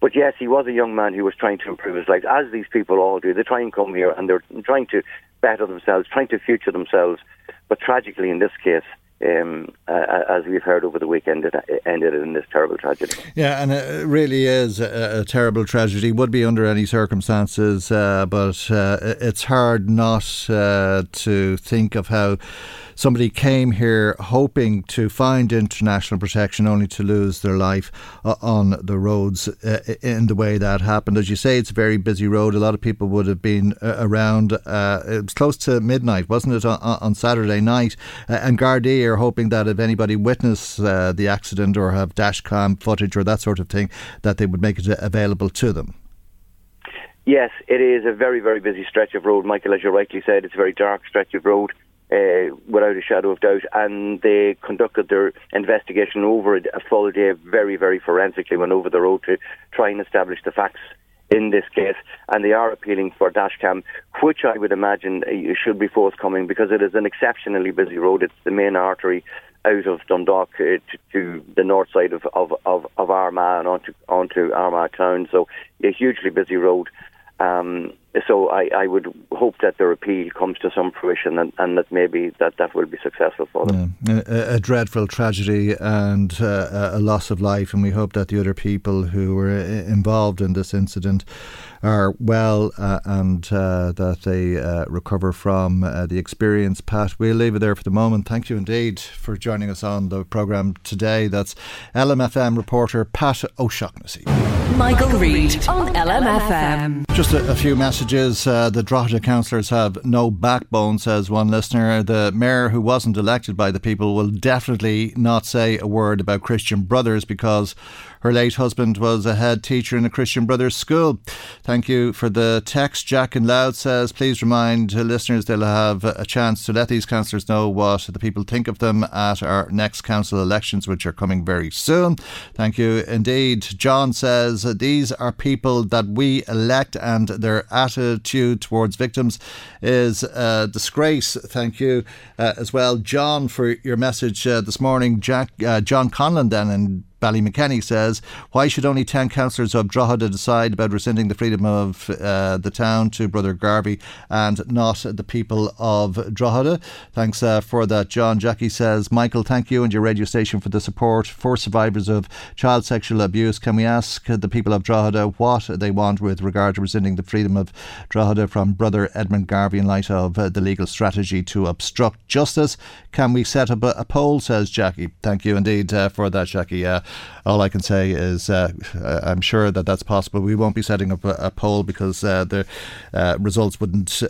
But yes, he was a young man who was trying to improve his life, as these people all do. They try and come here and they're trying to better themselves, trying to future themselves. But tragically, in this case, um, uh, as we've heard over the weekend, it ended in this terrible tragedy. Yeah, and it really is a, a terrible tragedy. Would be under any circumstances, uh, but uh, it's hard not uh, to think of how somebody came here hoping to find international protection only to lose their life uh, on the roads uh, in the way that happened. As you say, it's a very busy road. A lot of people would have been uh, around. Uh, it was close to midnight, wasn't it, on, on Saturday night? Uh, and Gardaí are hoping that if anybody witnessed the accident or have dashcam footage or that sort of thing, that they would make it available to them. Yes, it is a very, very busy stretch of road, Michael. As you rightly said, it's a very dark stretch of road uh, without a shadow of doubt. And they conducted their investigation over a full day, very, very forensically, went over the road to try and establish the facts in this case, and they are appealing for dashcam, which I would imagine should be forthcoming because it is an exceptionally busy road. It's the main artery out of Dundalk uh, to, to, the north side of, of, of, of Armagh and onto, onto Armagh town. So a hugely busy road. Um, so I, I, would hope that their appeal comes to some fruition and, and that maybe that, that will be successful for them. Yeah. A, a, dreadful tragedy and uh, a loss of life, and we hope that the other people who were uh, involved in this incident are well uh, and uh, that they uh, recover from uh, the experience. Pat, we'll leave it there for the moment. Thank you indeed for joining us on the programme today. That's LMFM reporter Pat O'Shaughnessy. Michael Reade on LMFM. Just a, a few messages. Uh, the Drogheda councillors have no backbone, says one listener. The mayor, who wasn't elected by the people, will definitely not say a word about Christian Brothers because her late husband was a head teacher in a Christian Brothers school. Thank you for the text. Jack and Loud says, please remind listeners they'll have a chance to let these councillors know what the people think of them at our next council elections, which are coming very soon. Thank you indeed. John says, these are people that we elect and their attitude towards victims is a disgrace. Thank you uh, as well, John, for your message uh, this morning. Jack, uh, John Conlon then and Ballymakenny says, Why should only 10 councillors of Drogheda decide about rescinding the freedom of uh, the town to Brother Garvey and not the people of Drogheda? Thanks uh, for that, John. Jackie says, Michael, thank you and your radio station for the support for survivors of child sexual abuse. Can we ask the people of Drogheda what they want with regard to rescinding the freedom of Drogheda from Brother Edmund Garvey in light of uh, the legal strategy to obstruct justice? Can we set up a, a poll, says Jackie. Thank you indeed uh, for that, Jackie. All I can say is uh, I'm sure that that's possible. We won't be setting up a, a poll because uh, the uh, results wouldn't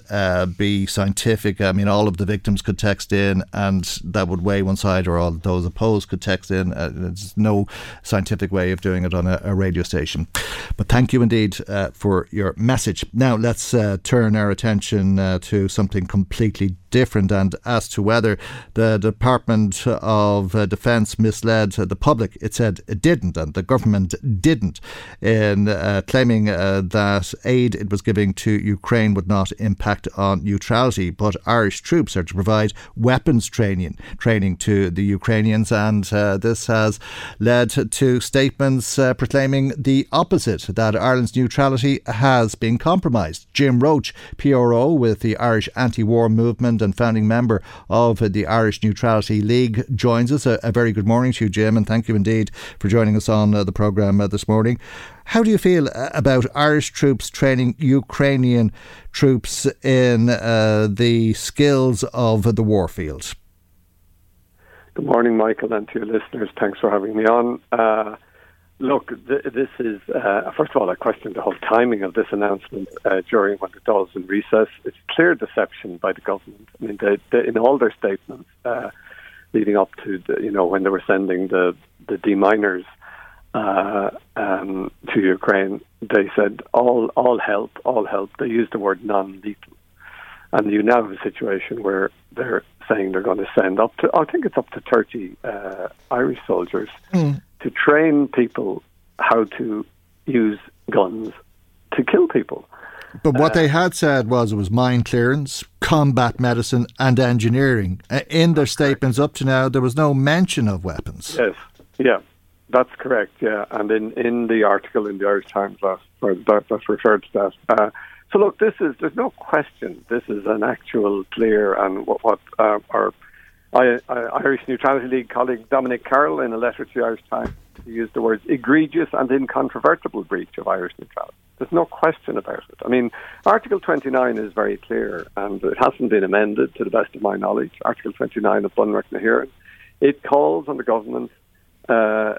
be scientific. I mean, all of the victims could text in, and that would weigh one side, or all those opposed could text in. There's no scientific way of doing it on a, a radio station. But thank you indeed for your message. Now let's turn our attention to something completely different and as to whether the Department of Defence misled the public. It said it didn't, and the government didn't, in uh, claiming uh, that aid it was giving to Ukraine would not impact on neutrality. But Irish troops are to provide weapons training training to the Ukrainians, and uh, this has led to statements uh, proclaiming the opposite that Ireland's neutrality has been compromised. Jim Roche, PRO with the Irish anti-war movement and founding member of the Irish Neutrality League, joins us. A, a very good morning to you, Jim, and thank you indeed for joining us on uh, the programme uh, this morning. How do you feel uh, about Irish troops training Ukrainian troops in uh, the skills of the warfield? Good morning, Michael, and to your listeners. Thanks for having me on. Uh, look, th- this is, uh, first of all, I question the whole timing of this announcement uh, during what it does in recess. It's clear deception by the government. I mean, they, they, in all their statements, leading up to the, you know when they were sending the the deminers uh, um, to Ukraine, they said all all help, all help. They used the word non-lethal, and you now have a situation where they're saying they're going to send up to I think it's up to thirty uh, Irish soldiers mm. To train people how to use guns to kill people. But what uh, they had said was it was mine clearance, combat medicine, and engineering. Uh, in their statements up to now, there was no mention of weapons. Yes, yeah, that's correct. Yeah, and in, in the article in the Irish Times last, that, that referred to that. Uh, so look, this is there's no question. This is an actual clear and what, what uh, our Irish Neutrality League colleague Dominic Carroll in a letter to the Irish Times used the words egregious and incontrovertible breach of Irish neutrality. There's no question about it. I mean, Article 29 is very clear, and it hasn't been amended to the best of my knowledge. Article 29 of Bunreacht na hÉireann. It calls on the government, uh,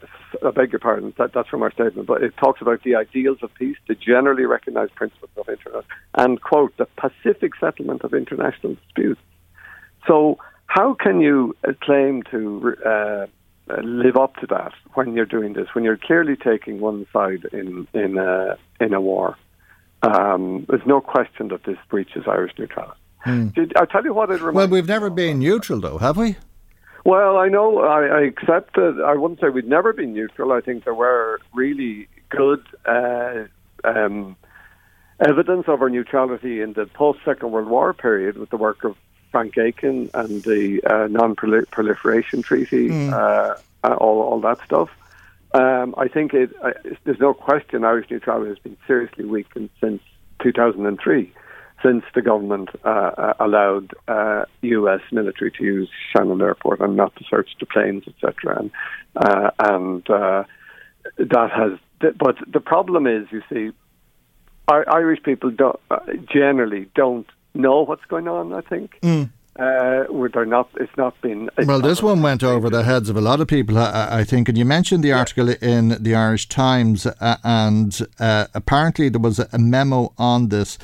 I beg your pardon, that, that's from our statement, but it talks about the ideals of peace, the generally recognised principles of international, and, quote, the pacific settlement of international disputes. So, how can you uh, claim to uh, uh, live up to that when you're doing this, when you're clearly taking one side in in a in a war. Um, there's no question that this breaches Irish neutrality. Hmm. Did, I'll tell you what it reminds. Well, we've never been neutral, though, have we? Well, I know. I, I accept that. I wouldn't say we'd never been neutral. I think there were really good uh, um, evidence of our neutrality in the post Second World War period with the work of Frank Aiken and the uh, Non Proliferation Treaty, mm. uh, all, all that stuff. Um, I think it, uh, there's no question Irish neutrality has been seriously weakened since 2003, since the government uh, uh allowed U.S. Military to use Shannon Airport and not to search the planes, etc. And, uh, and that has. But the problem is, you see, Irish people don't, generally don't know what's going on. I think. Mm. Uh, they're not. It's not been. It's well, this one went over the heads of a lot of people, I, I think. And you mentioned the article yeah. in the Irish Times, uh, and uh, apparently there was a memo on this,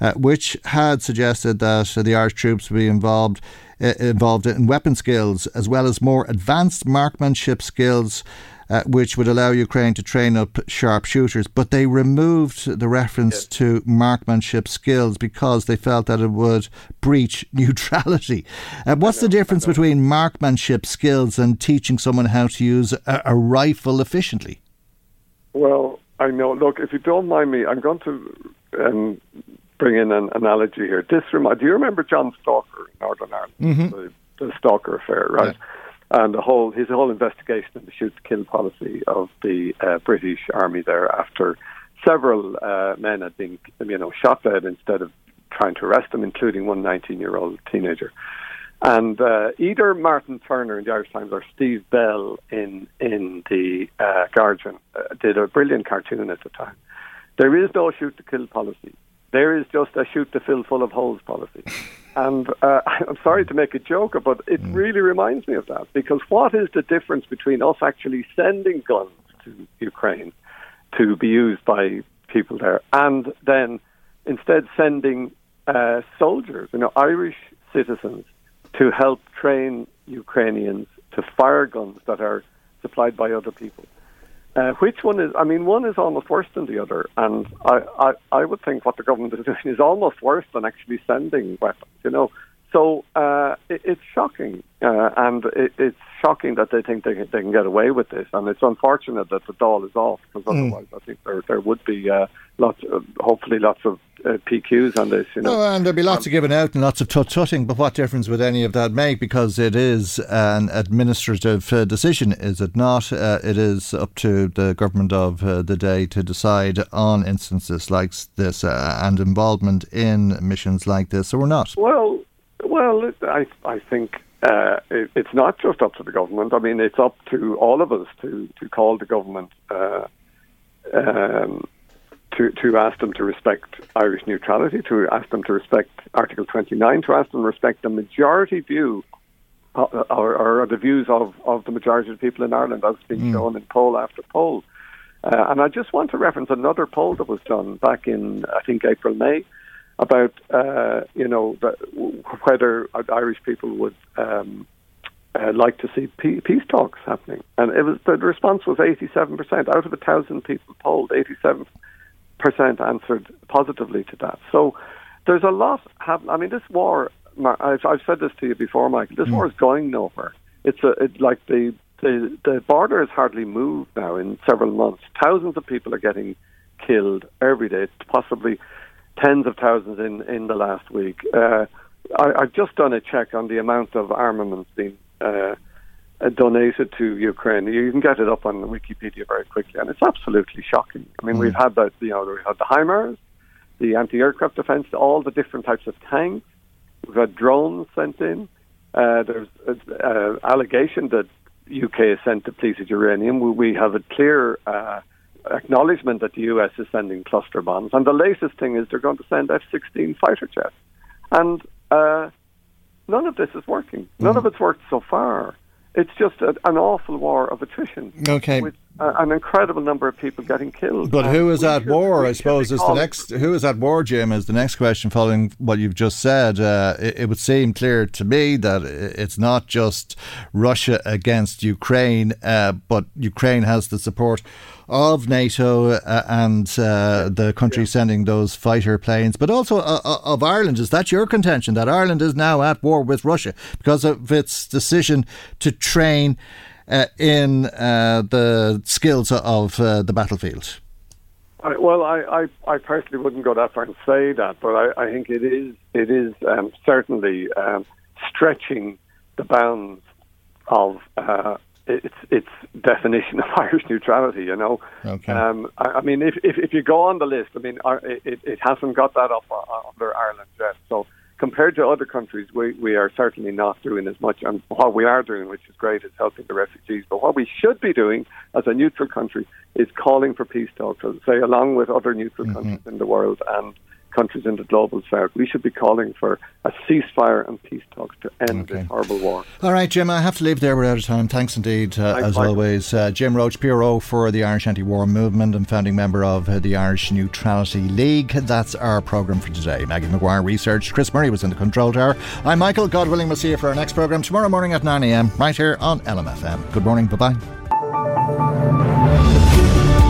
uh, which had suggested that the Irish troops would be involved uh, involved in weapon skills as well as more advanced marksmanship skills uh, which would allow Ukraine to train up sharpshooters. But they removed the reference yes. to marksmanship skills because they felt that it would breach [LAUGHS] neutrality. Uh, what's know, the difference between marksmanship skills and teaching someone how to use a, a rifle efficiently? Well, I know. Look, if you don't mind me, I'm going to um, bring in an analogy here. This do you remember John Stalker in Northern Ireland? Mm-hmm. The, the Stalker affair, right? Yeah and the whole his whole investigation of the shoot to kill policy of the uh, British Army there after several uh, men had been you know shot dead instead of trying to arrest them, including one 19 year old teenager. And uh, either Martyn Turner in the Irish Times or Steve Bell in in the uh, Guardian uh, did a brilliant cartoon at the time. There is no shoot to kill policy. There is just a shoot to fill full of holes policy. And uh, [LAUGHS] I'm sorry to make a joke, but it mm. really reminds me of that because what is the difference between us actually sending guns to Ukraine to be used by people there and then instead sending uh, soldiers, you know, Irish citizens to help train Ukrainians to fire guns that are supplied by other people? Uh, which one is? I mean, one is almost worse than the other, and I, I, I would think what the government is [LAUGHS] doing is almost worse than actually sending weapons. You know, so uh, it, it's shocking, uh, and it, it's shocking that they think they can, they can get away with this, and it's unfortunate that the Dáil is off because mm. otherwise, I think there there would be uh, lots, of, hopefully, lots of uh, PQs on this. You know, oh, and there'd be lots um, of giving out and lots of tut tutting. But what difference would any of that make? Because it is an administrative uh, decision, is it not? Uh, it is up to the government of uh, the day to decide on instances like this uh, and involvement in missions like this, or not. Well, well, I I think. Uh, it, it's not just up to the government. I mean, it's up to all of us to, to call the government um, to, to ask them to respect Irish neutrality, to ask them to respect Article 29, to ask them to respect the majority view uh, or, or, the views of, of the majority of people in Ireland as has been mm. shown in poll after poll. Uh, and I just want to reference another poll that was done back in, I think, April, May, about, uh, you know, the, whether Irish people would um, uh, like to see peace talks happening. And it was the response was 87%. Out of a thousand people polled, 87 percent answered positively to that. So there's a lot. Have, I mean, this war. I've, I've said this to you before, Michael. This mm. war is going nowhere. It's a it, like the, the the border has hardly moved now in several months. Thousands of people are getting killed every day. It's possibly tens of thousands in in the last week. Uh, I, I've just done a check on the amount of armaments being uh, uh, donated to Ukraine. You can get it up on Wikipedia very quickly, and it's absolutely shocking. I mean, mm. we've had that, you know, we had the HIMARS, the anti-aircraft defence, all the different types of tanks. We've had drones sent in. Uh, there's uh, allegation that UK has sent depleted uranium. We, we have a clear uh, acknowledgement that the US is sending cluster bombs, and the latest thing is they're going to send F-16 fighter jets, and uh, none of this is working. None mm. of it's worked so far it's just a, an awful war of attrition. Okay. With uh, an incredible number of people getting killed. But who is at war? I suppose is the next. Who is at war, Jim? Is the next question following what you've just said? Uh, it, it, would seem clear to me that it's not just Russia against Ukraine, uh, but Ukraine has the support of NATO uh, and uh, the country yeah. sending those fighter planes, but also uh, of Ireland. Is that your contention that Ireland is now at war with Russia because of its decision to train? Uh, in uh, the skills of uh, the battlefield? I, well, I, I, I, personally wouldn't go that far and say that, but I, I think it is it is um, certainly um, stretching the bounds of uh, its its definition of [LAUGHS] Irish neutrality. You know, okay. um, I, I, mean, if, if, if you go on the list, I mean, it, it hasn't got that up under Ireland yet. So compared to other countries, we we are certainly not doing as much. And what we are doing, which is great, is helping the refugees. But what we should be doing as a neutral country is calling for peace talks, say, along with other neutral mm-hmm. countries in the world and countries in the global south. We should be calling for a ceasefire and peace talks to end okay. this horrible war. All right, Jim, I have to leave there. We're out of time. Thanks indeed, uh, as Michael. always. Uh, Jim Roche, PRO for the Irish Anti War Movement and founding member of uh, the Irish Neutrality League. That's our programme for today. Maggie McGuire researched. Chris Murray was in the control tower. I'm Michael. God willing, we'll see you for our next programme tomorrow morning at 9am, right here on LMFM. Good morning. Bye bye.